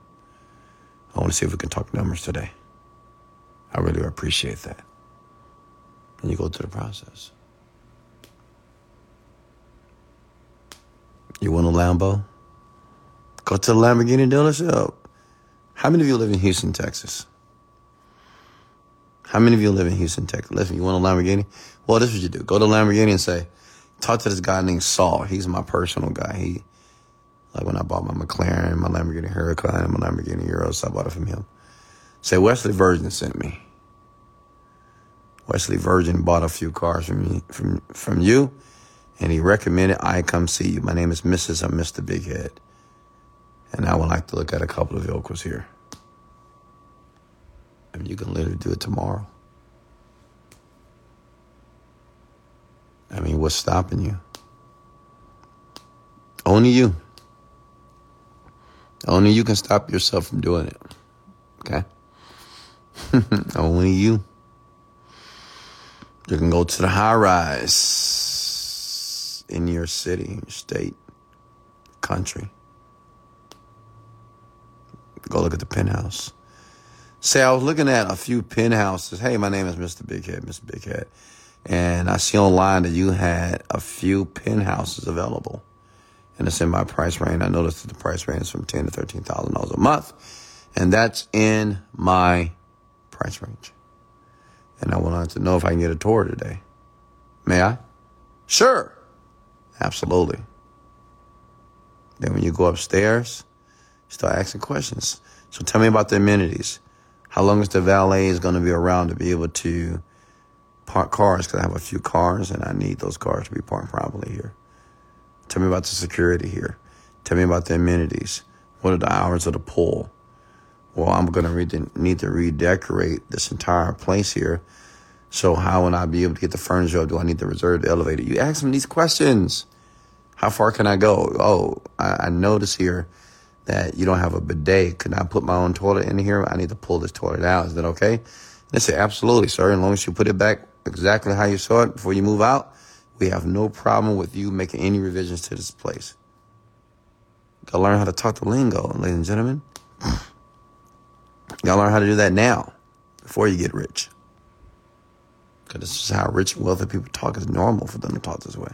I want to see if we can talk numbers today. I really appreciate that. And you go through the process. You want a Lambo? Go to the Lamborghini dealership. How many of you live in Houston, Texas? How many of you live in Houston, Texas? Listen, you want a Lamborghini? Well, this is what you do. Go to Lamborghini and say, talk to this guy named Saul. He's my personal guy. He like when I bought my McLaren, my Lamborghini Huracan, my Lamborghini Urus, I bought it from him. Say Wesley Virgin sent me. Wesley Virgin bought a few cars from me, from from you, and he recommended I come see you. My name is Mrs. or Mr. Bighead, and I would like to look at a couple of vehicles here. And you can literally do it tomorrow. I mean, what's stopping you? Only you. Only you can stop yourself from doing it. Okay? (laughs) Only you. You can go to the high rise in your city, your state, country. Go look at the penthouse. Say, I was looking at a few penthouses. Hey, my name is Mr. Bighead, Mr. Bighead. And I see online that you had a few penthouses available and it's in my price range. I noticed that the price range is from ten to thirteen thousand dollars a month, and that's in my price range. And I wanted to know if I can get a tour today. May I? Sure. Absolutely. Then when you go upstairs, start asking questions. So tell me about the amenities. How long is the valet is going to be around to be able to park cars? Because I have a few cars and I need those cars to be parked properly here. Tell me about the security here. Tell me about the amenities. What are the hours of the pool? Well, I'm going to need to redecorate this entire place here. So how would I be able to get the furniture? Do I need to reserve the elevator? You ask them these questions. How far can I go? Oh, I, I notice here that you don't have a bidet. Can I put my own toilet in here? I need to pull this toilet out. Is that okay? They say, absolutely, sir. As long as you put it back exactly how you saw it before you move out, we have no problem with you making any revisions to this place. Gotta learn how to talk the lingo, ladies and gentlemen. Gotta learn how to do that now, before you get rich. Because this is how rich and wealthy people talk. It's normal for them to talk this way.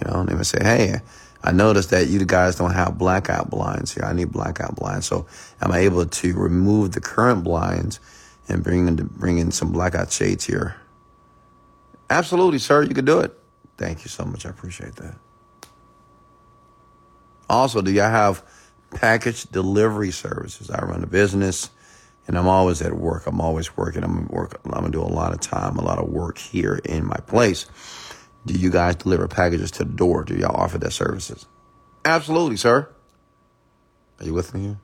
You know, and they would say, hey, I noticed that you guys don't have blackout blinds here. I need blackout blinds. So am I able to remove the current blinds and bring in, bring in some blackout shades here. Absolutely, sir. You could do it. Thank you so much. I appreciate that. Also, do y'all have package delivery services? I run a business and I'm always at work. I'm always working. I'm work. I'm gonna do a lot of time, a lot of work here in my place. Do you guys deliver packages to the door? Do y'all offer that services? Absolutely, sir. Are you with me here?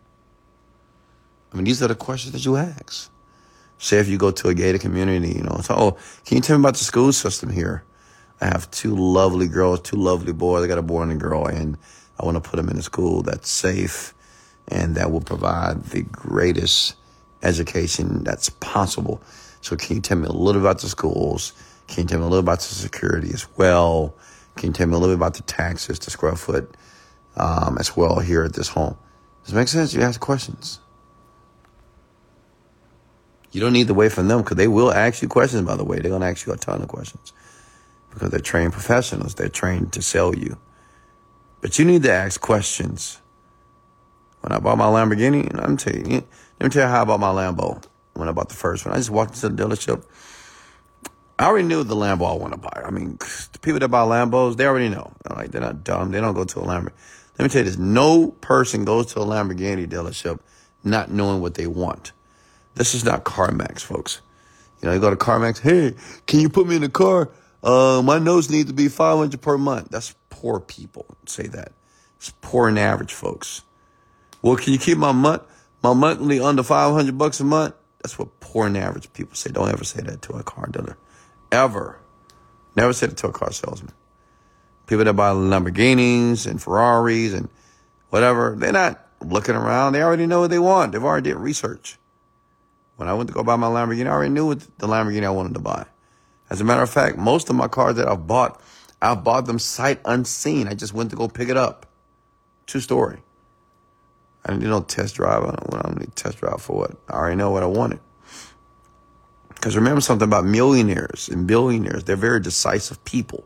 I mean, these are the questions that you ask. Say if you go to a gated community, you know, so, oh, can you tell me about the school system here? I have two lovely girls, two lovely boys. I got a boy and a girl, and I want to put them in a school that's safe and that will provide the greatest education that's possible. So can you tell me a little about the schools? Can you tell me a little about the security as well? Can you tell me a little bit about the taxes, the square foot, um, as well here at this home? Does it make sense? You ask questions. You don't need to wait for them because they will ask you questions, by the way. They're going to ask you a ton of questions because they're trained professionals. They're trained to sell you. But you need to ask questions. When I bought my Lamborghini, I'm tell you, let me tell you how I bought my Lambo when I bought the first one. I just walked into the dealership. I already knew the Lambo I want to buy. I mean, the people that buy Lambos, they already know. Like, they're not dumb. They don't go to a Lamborghini. Let me tell you this. No person goes to a Lamborghini dealership not knowing what they want. This is not CarMax, folks. You know, you go to CarMax, hey, can you put me in a car? Uh, my notes need to be 500 per month. That's poor people say that. It's poor and average folks. Well, can you keep my month, my monthly under 500 bucks a month? That's what poor and average people say. Don't ever say that to a car dealer. Ever. Never said that to a car salesman. People that buy Lamborghinis and Ferraris and whatever, they're not looking around. They already know what they want. They've already did research. When I went to go buy my Lamborghini, I already knew what the Lamborghini I wanted to buy. As a matter of fact, most of my cars that I've bought, I've bought them sight unseen. I just went to go pick it up. True story. I didn't do no test drive. I don't, I don't need test drive for what. I already know what I wanted. Because remember something about millionaires and billionaires. They're very decisive people.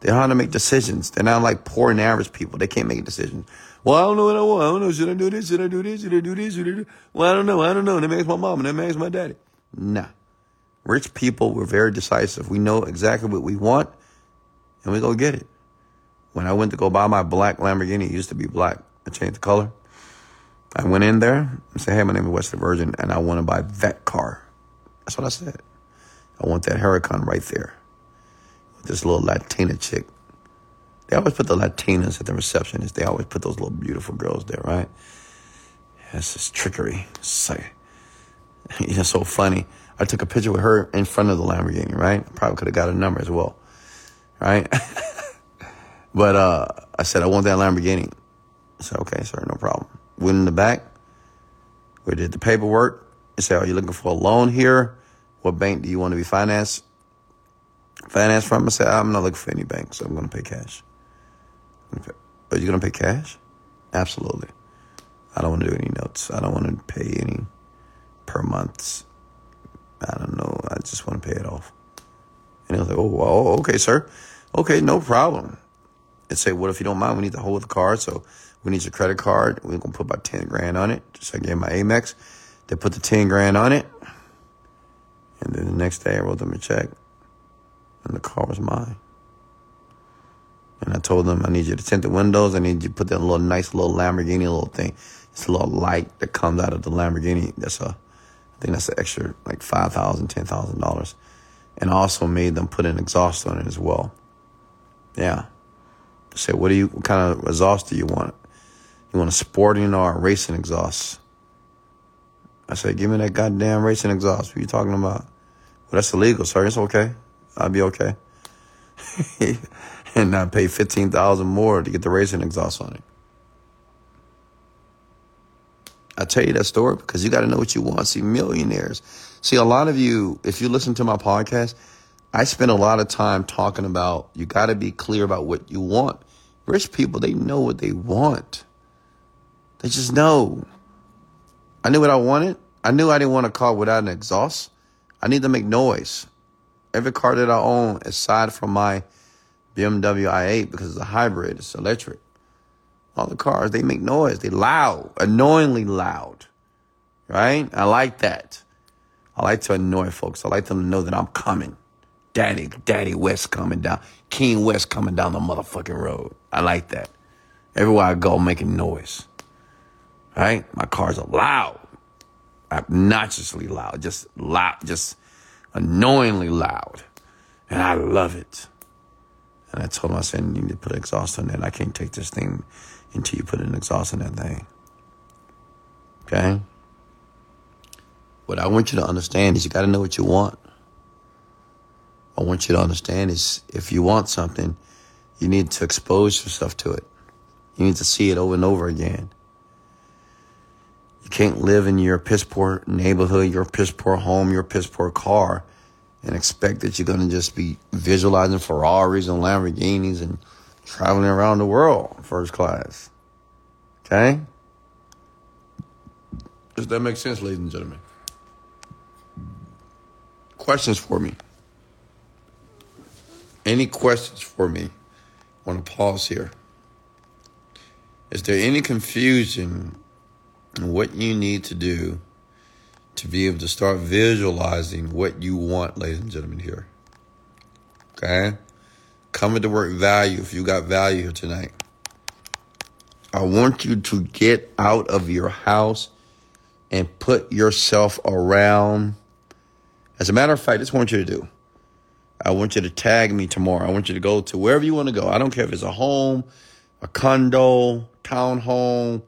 They know how to make decisions. They're not like poor and average people. They can't make decisions. Well, I don't know what I want. I don't know. Should I do this? Should I do this? Should I do this? Should I do? Well, I don't know. I don't know. That makes my mom and that makes my daddy. Nah. Rich people, we're very decisive. We know exactly what we want and we go get it. When I went to go buy my black Lamborghini, it used to be black. I changed the color. I went in there and said, hey, my name is Wesley Virgin and I want to buy that car. That's what I said. I want that Huracan right there with this little Latina chick. They always put the Latinas at the receptionist. They always put those little beautiful girls there, right? That's just trickery. It's like, (laughs) it's so funny. I took a picture with her in front of the Lamborghini, right? Probably could have got a number as well, right? (laughs) but uh, I said, I want that Lamborghini. I said, okay, sir, no problem. Went in the back. We did the paperwork. He said, are you looking for a loan here? What bank do you want to be financed? Finance from? I said, I'm not looking for any bank, so I'm going to pay cash. Okay. Are you going to pay cash? Absolutely. I don't want to do any notes. I don't want to pay any per month. I don't know. I just want to pay it off. And he was like, oh, well, oh, okay, sir. Okay, no problem. And say, what if you don't mind? We need to hold the card. So we need your credit card. We're going to put about 10 grand on it. Just like I gave my Amex. They put the 10 grand on it. And then the next day I wrote them a check. And the car was mine. And I told them, I need you to tint the windows. I need you to put that little nice little Lamborghini little thing. It's a little light that comes out of the Lamborghini. That's a, I think that's an extra like five thousand, ten thousand dollars. And I also made them put an exhaust on it as well. Yeah. I said, what do you, what kind of exhaust do you want? You want a sporting or a racing exhaust? I said, give me that goddamn racing exhaust. What are you talking about? Well, that's illegal, sir. It's okay. I'll be okay. (laughs) and I fifteen thousand more to get the racing exhaust on it. I tell you that story because you got to know what you want. See, millionaires. See, a lot of you, if you listen to my podcast, I spend a lot of time talking about you got to be clear about what you want. Rich people, they know what they want. They just know. I knew what I wanted. I knew I didn't want a car without an exhaust. I need to make noise. Every car that I own, aside from my BMW i8 because it's a hybrid, it's electric. All the cars, they make noise. They loud, annoyingly loud. Right? I like that. I like to annoy folks. I like them to know that I'm coming. Daddy, Daddy West coming down. King West coming down the motherfucking road. I like that. Everywhere I go, making noise. Right? My cars loud. Obnoxiously loud. Just loud. Just annoyingly loud. And I love it. And I told him, I said, you need to put an exhaust on that. I can't take this thing until you put an exhaust on that thing. Okay? What I want you to understand is you got to know what you want. I want you to understand is if you want something, you need to expose yourself to it. You need to see it over and over again. You can't live in your piss poor neighborhood, your piss poor home, your piss poor car, and expect that you're going to just be visualizing Ferraris and Lamborghinis and traveling around the world first class. Okay? Does that make sense, ladies and gentlemen? Questions for me? Any questions for me? I want to pause here. Is there any confusion in what you need to do to be able to start visualizing what you want, ladies and gentlemen, here? Okay? Coming to work value if you got value here tonight. I want you to get out of your house and put yourself around. As a matter of fact, this want you to do. I want you to tag me tomorrow. I want you to go to wherever you want to go. I don't care if it's a home, a condo, townhome,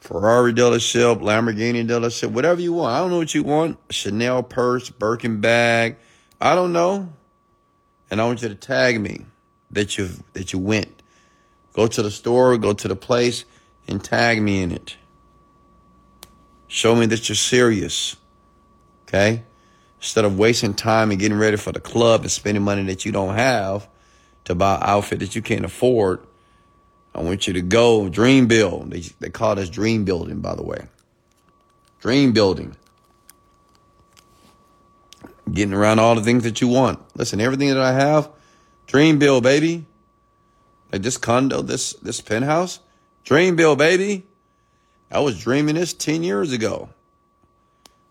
Ferrari dealership, Lamborghini dealership, whatever you want. I don't know what you want. Chanel purse, Birkin bag. I don't know. And I want you to tag me that you that you went. Go to the store, go to the place, and tag me in it. Show me that you're serious. Okay? Instead of wasting time and getting ready for the club and spending money that you don't have to buy an outfit that you can't afford, I want you to go dream build. They, they call this dream building, by the way. Dream building. Getting around all the things that you want. Listen, everything that I have, dream build, baby. Like this condo, this this penthouse, dream build, baby. I was dreaming this 10 years ago.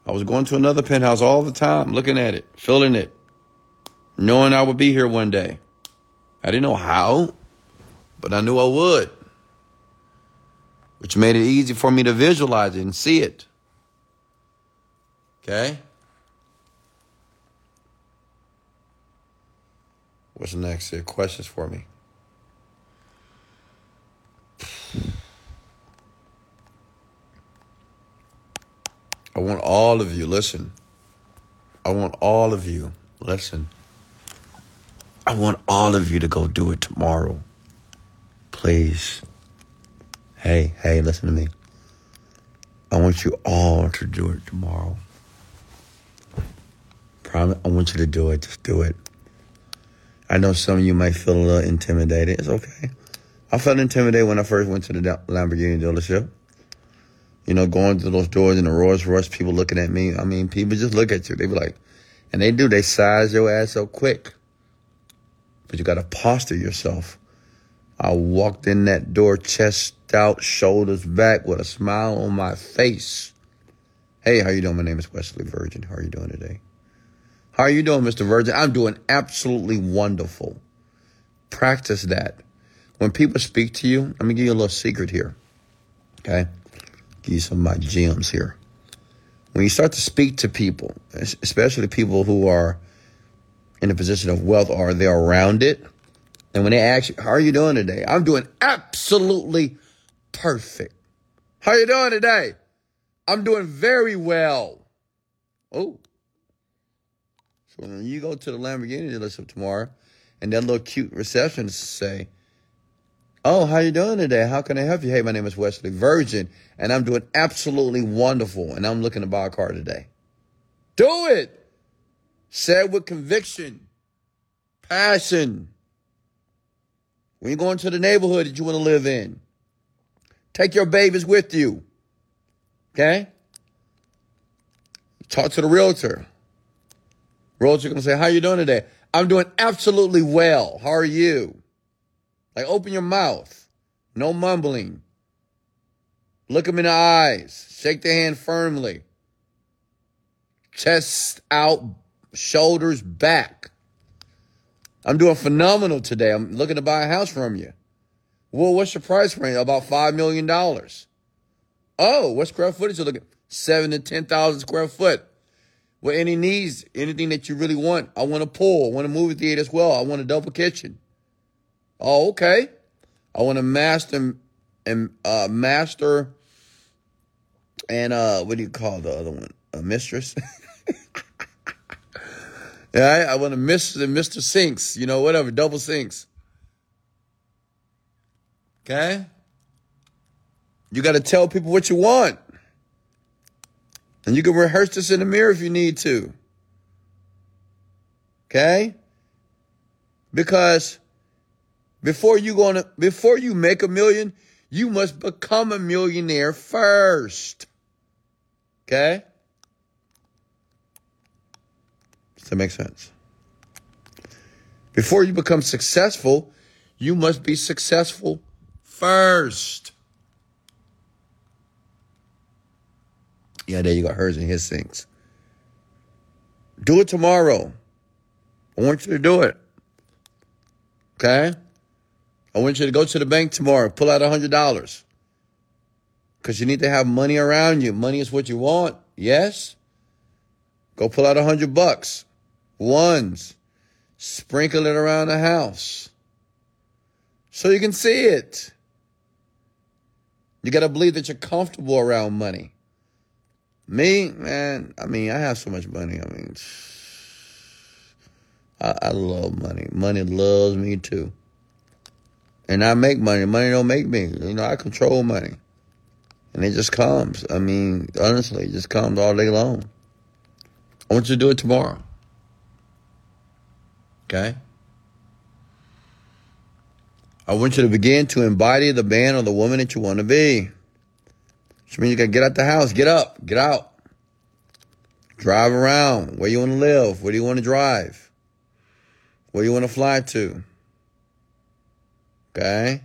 I was going to another penthouse all the time, looking at it, feeling it, knowing I would be here one day. I didn't know how, but I knew I would, which made it easy for me to visualize it and see it. Okay? What's next here? Questions for me? I want all of you, listen. I want all of you, listen. I want all of you to go do it tomorrow. Please. Hey, hey, listen to me. I want you all to do it tomorrow. Promise, I want you to do it. Just do it. I know some of you might feel a little intimidated. It's okay. I felt intimidated when I first went to the Lamborghini dealership. You know, going to those doors in the Rolls Royce, people looking at me. I mean, people just look at you. They be like, and they do, they size your ass so quick. But you got to posture yourself. I walked in that door, chest out, shoulders back, with a smile on my face. Hey, how you doing? My name is Wesley Virgin. How are you doing today? How are you doing, Mr. Virgin? I'm doing absolutely wonderful. Practice that. When people speak to you, let me give you a little secret here. Okay? Give you some of my gems here. When you start to speak to people, especially people who are in a position of wealth or they're around it, and when they ask you, how are you doing today? I'm doing absolutely perfect. How you doing today? I'm doing very well. Oh. So when you go to the Lamborghini dealership tomorrow and that little cute receptionist say, Oh, how you doing today? How can I help you? Hey, my name is Wesley Virgin, and I'm doing absolutely wonderful, and I'm looking to buy a car today. Do it. Say it with conviction, passion. When you go into the neighborhood that you want to live in, take your babies with you. Okay? Talk to the realtor. Realtor gonna say, "How you doing today?" I'm doing absolutely well. How are you? Like, open your mouth. No mumbling. Look them in the eyes. Shake the hand firmly. chest out, shoulders back. I'm doing phenomenal today. I'm looking to buy a house from you. Well, what's your price range? About $5 million. Oh, what square footage you looking? Seven to 10,000 square foot. Well, any needs, anything that you really want. I want a pool. I want a movie theater as well. I want a double kitchen. Oh, okay. I want a master and uh, master and uh, what do you call the other one? A mistress. (laughs) yeah, I, want to mister and Mister Sinks. You know, whatever, double sinks. Okay. You got to tell people what you want. And you can rehearse this in the mirror if you need to. Okay? Because before you gonna before you make a million, you must become a millionaire first. Okay? Does that make sense? Before you become successful, you must be successful first. Yeah, there you got Hers and his things. Do it tomorrow. I want you to do it. Okay? I want you to go to the bank tomorrow, pull out a $100. Because you need to have money around you. Money is what you want. Yes? Go pull out a 100 bucks. Ones. Sprinkle it around the house. So you can see it. You got to believe that you're comfortable around money. Me, man, I mean, I have so much money. I mean, I, I love money. Money loves me too. And I make money. Money don't make me. You know, I control money. And it just comes. I mean, honestly, it just comes all day long. I want you to do it tomorrow. Okay? I want you to begin to embody the man or the woman that you want to be. Which means you gotta get out the house, get up, get out. Drive around. Where you want to live? Where do you want to drive? Where do you want to fly to? Okay?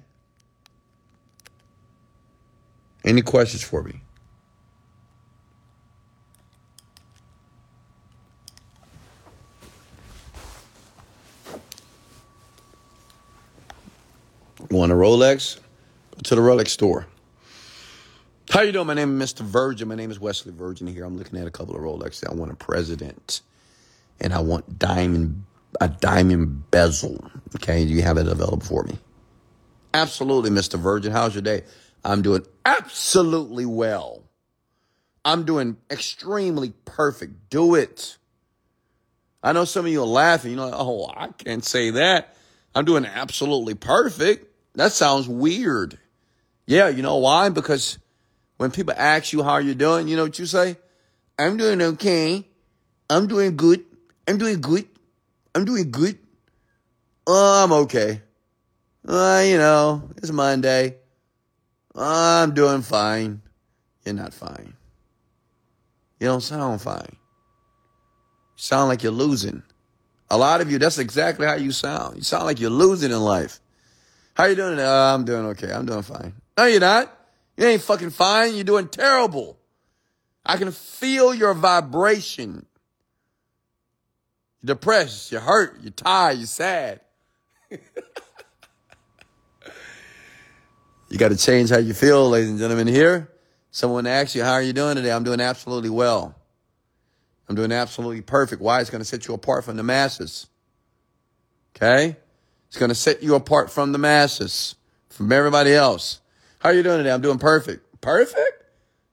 Any questions for me? Want a Rolex? Go to the Rolex store. How you doing? My name is Mr. Virgin. My name is Wesley Virgin here. I'm looking at a couple of Rolexes. I want a president, and I want diamond a diamond bezel. Okay, do you have it available for me? Absolutely, Mr. Virgin. How's your day? I'm doing absolutely well. I'm doing extremely perfect. Do it. I know some of you are laughing. You know, oh, I can't say that. I'm doing absolutely perfect. That sounds weird. Yeah, you know why? Because when people ask you how you're doing, you know what you say? I'm doing okay. I'm doing good. I'm doing good. I'm doing good. Oh, I'm okay. Uh, you know, it's Monday. I'm doing fine. You're not fine. You don't sound fine. You sound like you're losing. A lot of you, that's exactly how you sound. You sound like you're losing in life. How you doing? Uh, I'm doing okay. I'm doing fine. No, you're not. You ain't fucking fine. You're doing terrible. I can feel your vibration. You're depressed. You're hurt. You're tired. You're sad. (laughs) you got to change how you feel, ladies and gentlemen. Here, someone asks you, How are you doing today? I'm doing absolutely well. I'm doing absolutely perfect. Why? It's going to set you apart from the masses. Okay? It's going to set you apart from the masses, from everybody else. How are you doing today? I'm doing perfect. Perfect?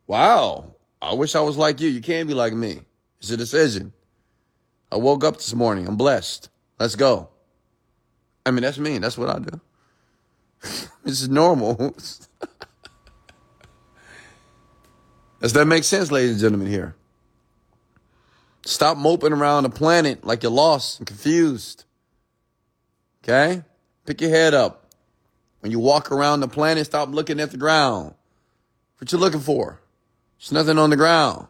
Wow. I wish I was like you. You can't be like me. It's a decision. I woke up this morning. I'm blessed. Let's go. I mean, that's me. That's what I do. (laughs) this is normal. (laughs) Does that make sense, ladies and gentlemen, here? Stop moping around the planet like you're lost and confused. Okay? Pick your head up. When you walk around the planet, stop looking at the ground. What you looking for? There's nothing on the ground.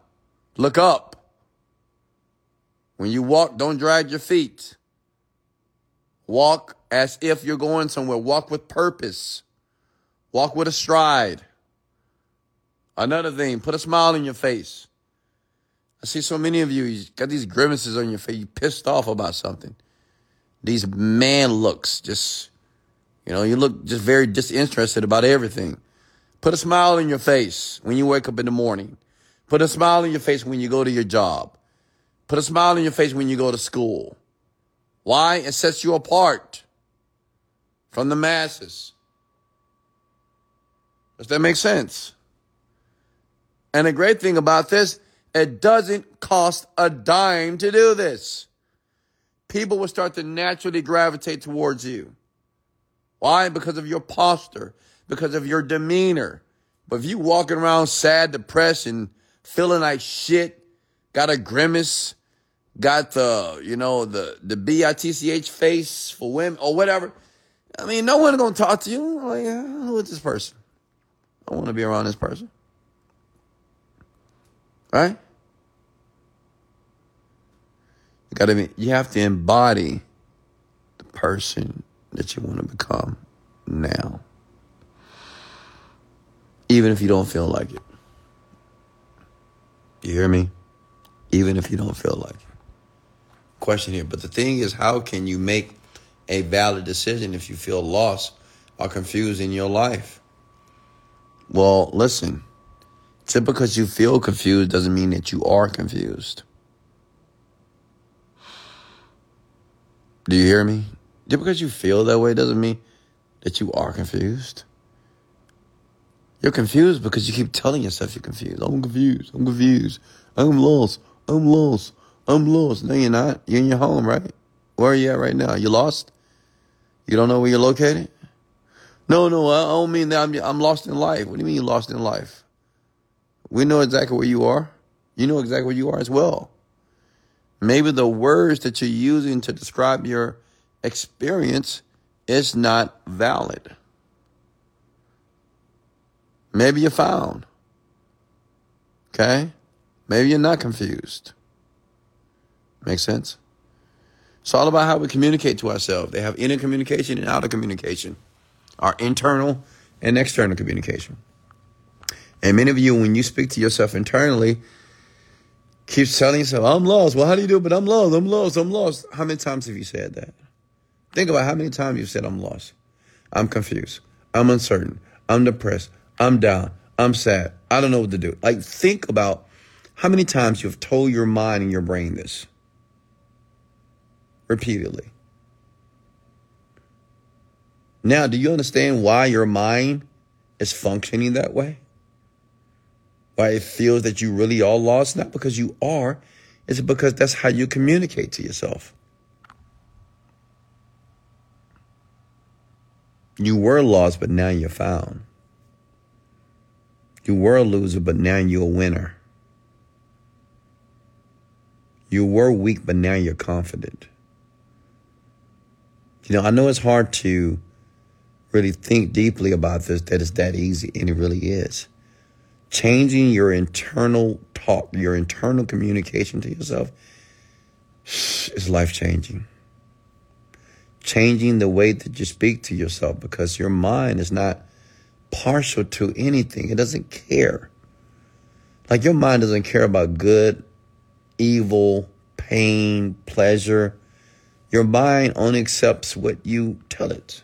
Look up. When you walk, don't drag your feet. Walk as if you're going somewhere. Walk with purpose. Walk with a stride. Another thing, put a smile on your face. I see so many of you, you got these grimaces on your face. You pissed off about something. These man looks, just, you know, you look just very disinterested about everything. Put a smile on your face when you wake up in the morning. Put a smile on your face when you go to your job. Put a smile on your face when you go to school. Why? It sets you apart from the masses. Does that make sense? And the great thing about this, it doesn't cost a dime to do this. People will start to naturally gravitate towards you. Why? Because of your posture, because of your demeanor. But if you walking around sad, depressed, and feeling like shit, got a grimace, got the, you know, the, the B-I-T-C-H face for women or whatever, I mean, no one gonna talk to you. Like, uh, who is this person? I want to be around this person. Right? You gotta you have to embody the person that you want to become now. Even if you don't feel like it. You hear me? Even if you don't feel like it. Question here. But the thing is, how can you make a valid decision if you feel lost or confused in your life? Well, listen. Just because you feel confused doesn't mean that you are confused. Do you hear me? Just because you feel that way doesn't mean that you are confused. You're confused because you keep telling yourself you're confused. I'm confused. I'm confused. I'm lost. I'm lost. I'm lost. No, you're not. You're in your home, right? Where are you at right now? You lost? You don't know where you're located? No, no, I don't mean that I'm, I'm lost in life. What do you mean you're lost in life? We know exactly where you are. You know exactly where you are as well. Maybe the words that you're using to describe your experience is not valid. Maybe you're found. Okay? Maybe you're not confused. Make sense? It's all about how we communicate to ourselves. They have inner communication and outer communication, our internal and external communication. And many of you, when you speak to yourself internally, keep telling yourself, I'm lost. Well, how do you do it? But I'm lost. I'm lost. I'm lost. How many times have you said that? Think about how many times you've said, I'm lost. I'm confused. I'm uncertain. I'm depressed. I'm down. I'm sad. I don't know what to do. Like, think about how many times you've told your mind and your brain this repeatedly. Now, do you understand why your mind is functioning that way? Why it feels that you really are lost? Not because you are, it's because that's how you communicate to yourself. You were lost, but now you're found. You were a loser, but now you're a winner. You were weak, but now you're confident. You know, I know it's hard to really think deeply about this, that it's that easy, and it really is. Changing your internal talk, your internal communication to yourself is life changing. Changing the way that you speak to yourself because your mind is not partial to anything, it doesn't care. Like your mind doesn't care about good, evil, pain, pleasure your mind only accepts what you tell it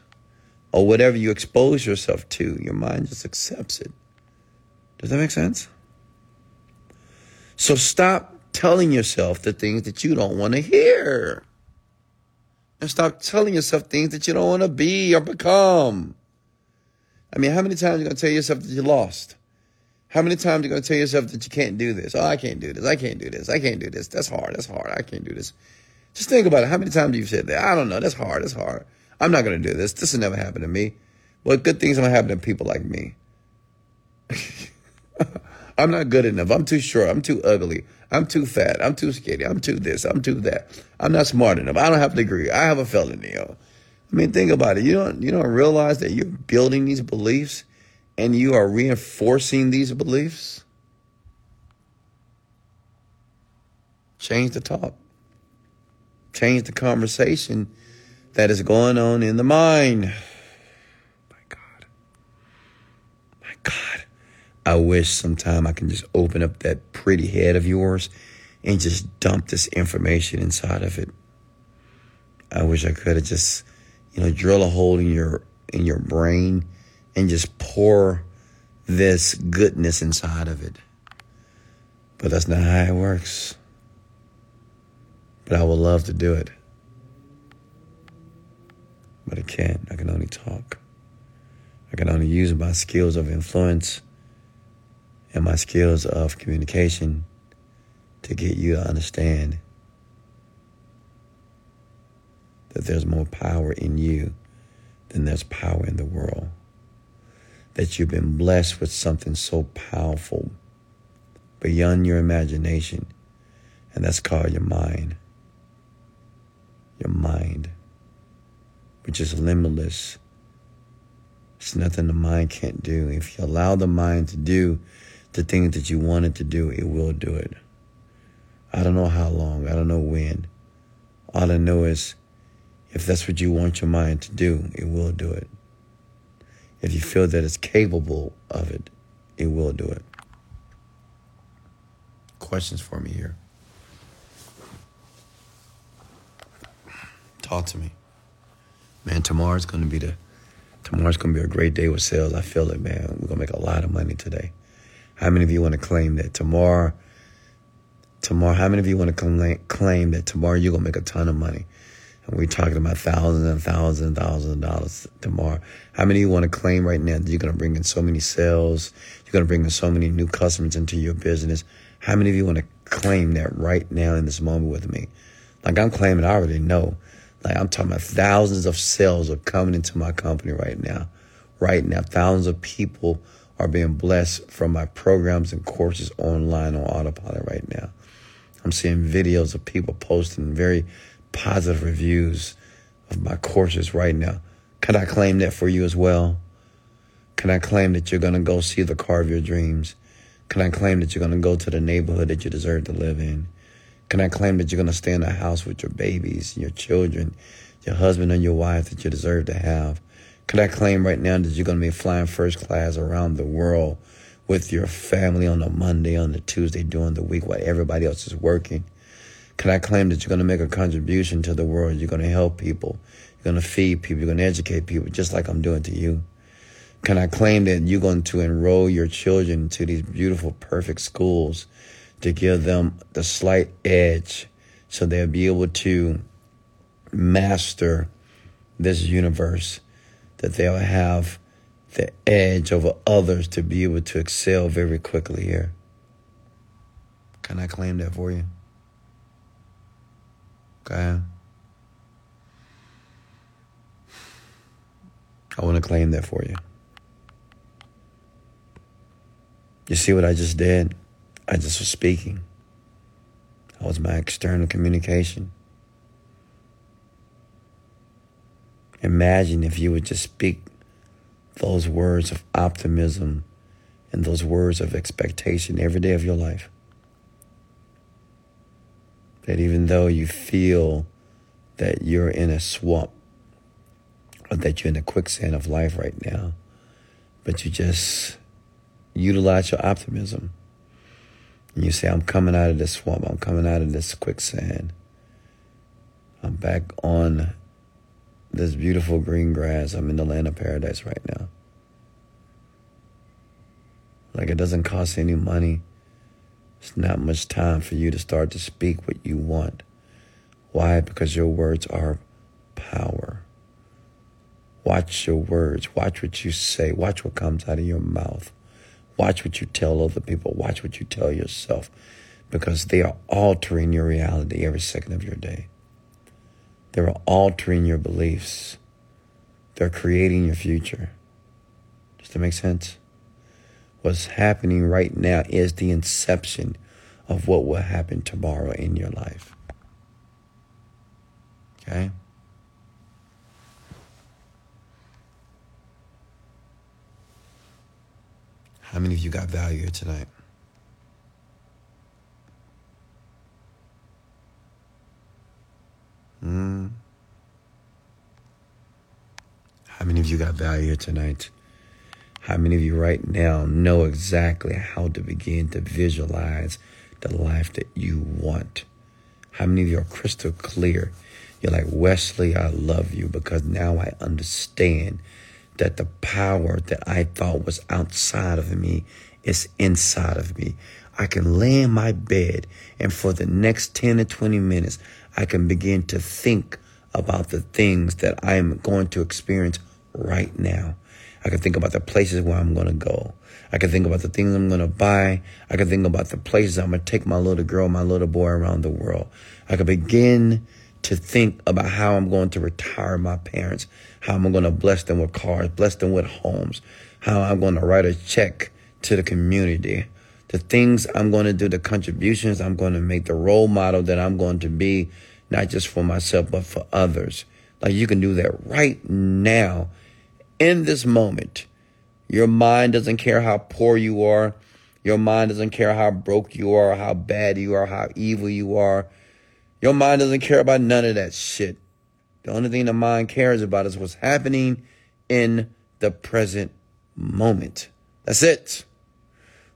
or whatever you expose yourself to. Your mind just accepts it. Does that make sense? So stop telling yourself the things that you don't want to hear. And stop telling yourself things that you don't want to be or become. I mean, how many times are you going to tell yourself that you lost? How many times are you going to tell yourself that you can't do this? Oh, I can't do this. I can't do this. I can't do this. That's hard. That's hard. I can't do this. Just think about it. How many times have you've said that? I don't know. That's hard. That's hard. I'm not going to do this. This will never happen to me. Well, good things don't happen to people like me. (laughs) (laughs) I'm not good enough. I'm too short. I'm too ugly. I'm too fat. I'm too skinny. I'm too this. I'm too that. I'm not smart enough. I don't have a degree. I have a felony. I mean, think about it. You don't you don't realize that you're building these beliefs and you are reinforcing these beliefs. Change the talk change the conversation that is going on in the mind. My God. My God. I wish sometime I can just open up that pretty head of yours and just dump this information inside of it. I wish I could have just, you know, drill a hole in your in your brain and just pour this goodness inside of it. But that's not how it works. But I would love to do it. But I can't. I can only talk. I can only use my skills of influence and my skills of communication to get you to understand that there's more power in you than there's power in the world. That you've been blessed with something so powerful beyond your imagination, and that's called your mind. Your mind, which is limitless. It's nothing the mind can't do. If you allow the mind to do the things that you want it to do, it will do it. I don't know how long, I don't know when. All I know is if that's what you want your mind to do, it will do it. If you feel that it's capable of it, it will do it. Questions for me here. Talk to me. Man, tomorrow's gonna be the tomorrow's gonna be a great day with sales. I feel it, man. We're gonna make a lot of money today. How many of you want to claim that tomorrow tomorrow how many of you want to claim that tomorrow you're gonna make a ton of money? And we're talking about thousands and thousands and thousands of dollars tomorrow. How many of you want to claim right now that you're going to bring in so many sales? You're going to bring in so many new customers into your business. How many of you want to claim that right now in this moment with me? Like I'm claiming, I already know. Like I'm talking about thousands of sales are coming into my company right now. Right now, thousands of people are being blessed from my programs and courses online on autopilot right now. I'm seeing videos of people posting very positive reviews of my courses right now. Can I claim that for you as well? Can I claim that you're going to go see the car of your dreams? Can I claim that you're going to go to the neighborhood that you deserve to live in? Can I claim that you're going to stay in the house with your babies, your children, your husband and your wife that you deserve to have? Can I claim right now that you're going to be flying first class around the world with your family on a Monday, on a Tuesday, during the week while everybody else is working? Can I claim that you're going to make a contribution to the world? You're going to help people. You're going to feed people. You're going to educate people, just like I'm doing to you. Can I claim that you're going to enroll your children to these beautiful, perfect schools to give them the slight edge so they'll be able to master this universe, that they'll have the edge over others to be able to excel very quickly here? Can I claim that for you? Okay. I want to claim that for you. You see what I just did? I just was speaking. That was my external communication. Imagine if you would just speak those words of optimism and those words of expectation every day of your life that even though you feel that you're in a swamp or that you're in a quicksand of life right now, but you just utilize your optimism. And you say, I'm coming out of this swamp, I'm coming out of this quicksand. I'm back on this beautiful green grass. I'm in the land of paradise right now. Like it doesn't cost any money it's not much time for you to start to speak what you want. Why? Because your words are power. Watch your words. Watch what you say. Watch what comes out of your mouth. Watch what you tell other people. Watch what you tell yourself because they are altering your reality every second of your day. They're altering your beliefs. They're creating your future. Does that make sense? What's happening right now is the inception of what will happen tomorrow in your life. Okay? How many of you got value here tonight? Hmm. How many of you got value tonight? How many of you right now know exactly how to begin to visualize the life that you want? How many of you are crystal clear? You're like, Wesley, I love you because now I understand that the power that I thought was outside of me is inside of me. I can lay in my bed and for the next 10 to 20 minutes, I can begin to think about the things that I am going to experience right now. I can think about the places where I'm going to go. I can think about the things I'm going to buy. I can think about the places I'm going to take my little girl, my little boy around the world. I can begin to think about how I'm going to retire my parents, how I'm going to bless them with cars, bless them with homes, how I'm going to write a check to the community, the things I'm going to do, the contributions I'm going to make, the role model that I'm going to be, not just for myself, but for others. Like you can do that right now in this moment. Your mind doesn't care how poor you are. Your mind doesn't care how broke you are, how bad you are, how evil you are. Your mind doesn't care about none of that shit. The only thing the mind cares about is what's happening in the present moment. That's it.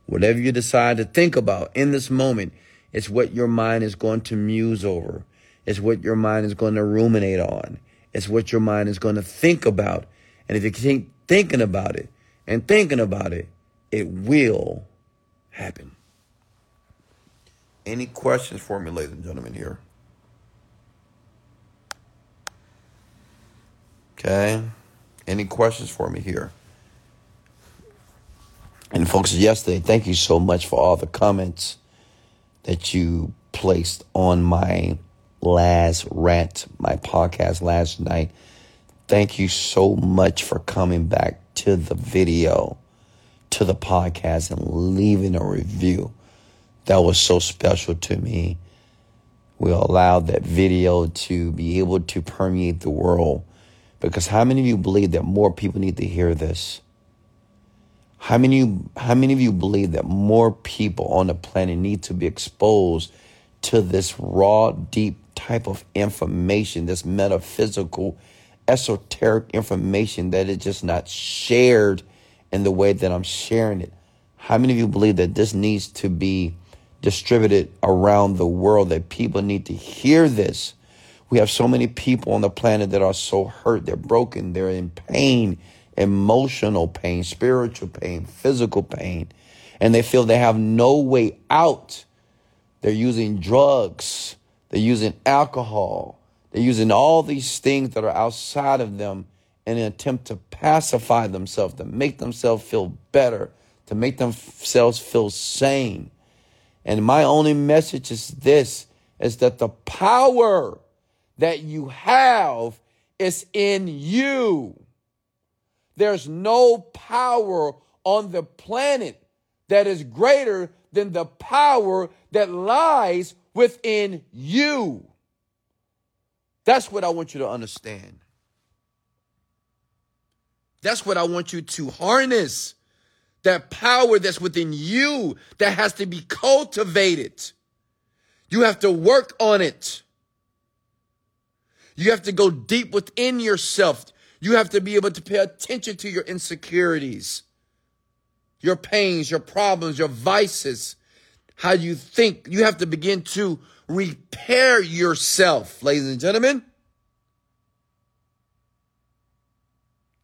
Whatever you decide to think about in this moment, it's what your mind is going to muse over. It's what your mind is going to ruminate on. It's what your mind is going to think about. And if you keep thinking about it and thinking about it, it will happen. Any questions for me, ladies and gentlemen, here? Okay. Any questions for me here? And folks, yesterday, thank you so much for all the comments that you placed on my last rant, my podcast last night. Thank you so much for coming back to the video, to the podcast, and leaving a review. That was so special to me. We allowed that video to be able to permeate the world. Because how many of you believe that more people need to hear this? How many, how many of you believe that more people on the planet need to be exposed to this raw, deep type of information, this metaphysical, esoteric information that is just not shared in the way that I'm sharing it? How many of you believe that this needs to be distributed around the world, that people need to hear this? We have so many people on the planet that are so hurt, they're broken, they're in pain, emotional pain, spiritual pain, physical pain, and they feel they have no way out. They're using drugs, they're using alcohol, they're using all these things that are outside of them in an attempt to pacify themselves, to make themselves feel better, to make themselves feel sane. And my only message is this is that the power that you have is in you. There's no power on the planet that is greater than the power that lies within you. That's what I want you to understand. That's what I want you to harness. That power that's within you that has to be cultivated. You have to work on it. You have to go deep within yourself. You have to be able to pay attention to your insecurities, your pains, your problems, your vices, how do you think. You have to begin to repair yourself, ladies and gentlemen.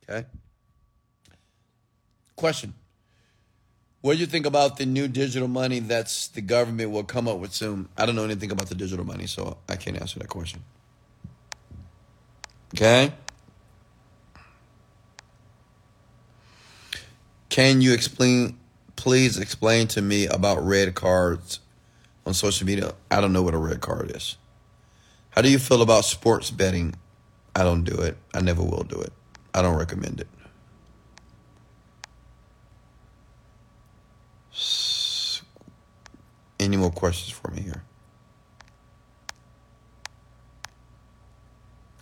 Okay. Question. What do you think about the new digital money that's the government will come up with soon? I don't know anything about the digital money, so I can't answer that question. Okay? Can you explain, please explain to me about red cards on social media? I don't know what a red card is. How do you feel about sports betting? I don't do it. I never will do it. I don't recommend it. Any more questions for me here?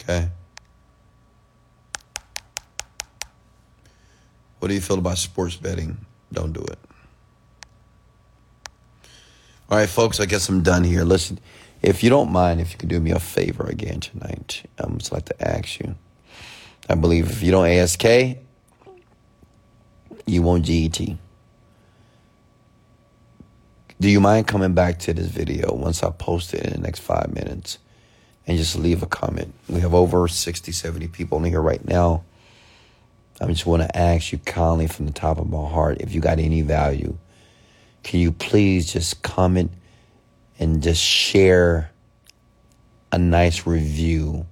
Okay. What do you feel about sports betting? Don't do it. All right, folks, I guess I'm done here. Listen, if you don't mind, if you could do me a favor again tonight, I'm just like to ask you. I believe if you don't ASK, you won't GET. Do you mind coming back to this video once I post it in the next five minutes and just leave a comment? We have over 60, 70 people in here right now. I just want to ask you kindly from the top of my heart if you got any value, can you please just comment and just share a nice review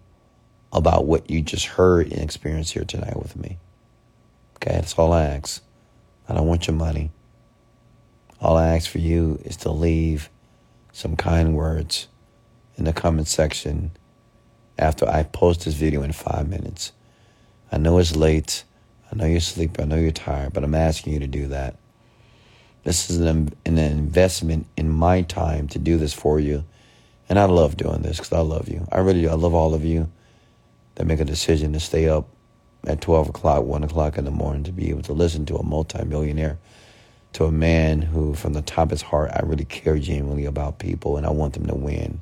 about what you just heard and experienced here tonight with me? Okay, that's all I ask. I don't want your money. All I ask for you is to leave some kind words in the comment section after I post this video in five minutes. I know it's late. I know you're sleepy. I know you're tired, but I'm asking you to do that. This is an, an investment in my time to do this for you. And I love doing this because I love you. I really do. I love all of you that make a decision to stay up at 12 o'clock, 1 o'clock in the morning to be able to listen to a multimillionaire to a man who, from the top of his heart, I really care genuinely about people and I want them to win.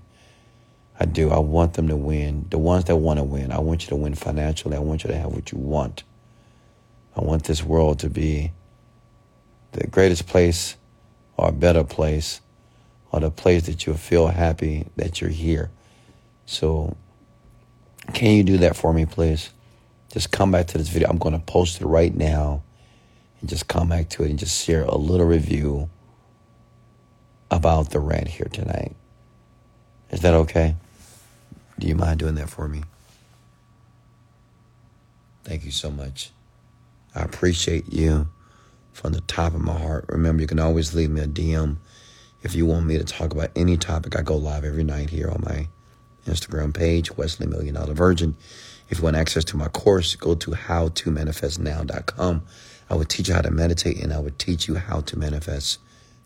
I do. I want them to win. The ones that want to win, I want you to win financially. I want you to have what you want. I want this world to be the greatest place or a better place or the place that you'll feel happy that you're here. So, can you do that for me, please? Just come back to this video. I'm going to post it right now and just come back to it and just share a little review about the rant here tonight. Is that okay? Do you mind doing that for me? Thank you so much. I appreciate you from the top of my heart. Remember, you can always leave me a DM if you want me to talk about any topic. I go live every night here on my Instagram page, Wesley Million Dollar Virgin. If you want access to my course, go to howtomanifestnow.com. I would teach you how to meditate and I would teach you how to manifest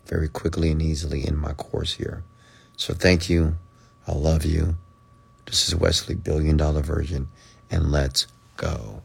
very quickly and easily in my course here. So thank you. I love you. This is Wesley, Billion Dollar Virgin, and let's go.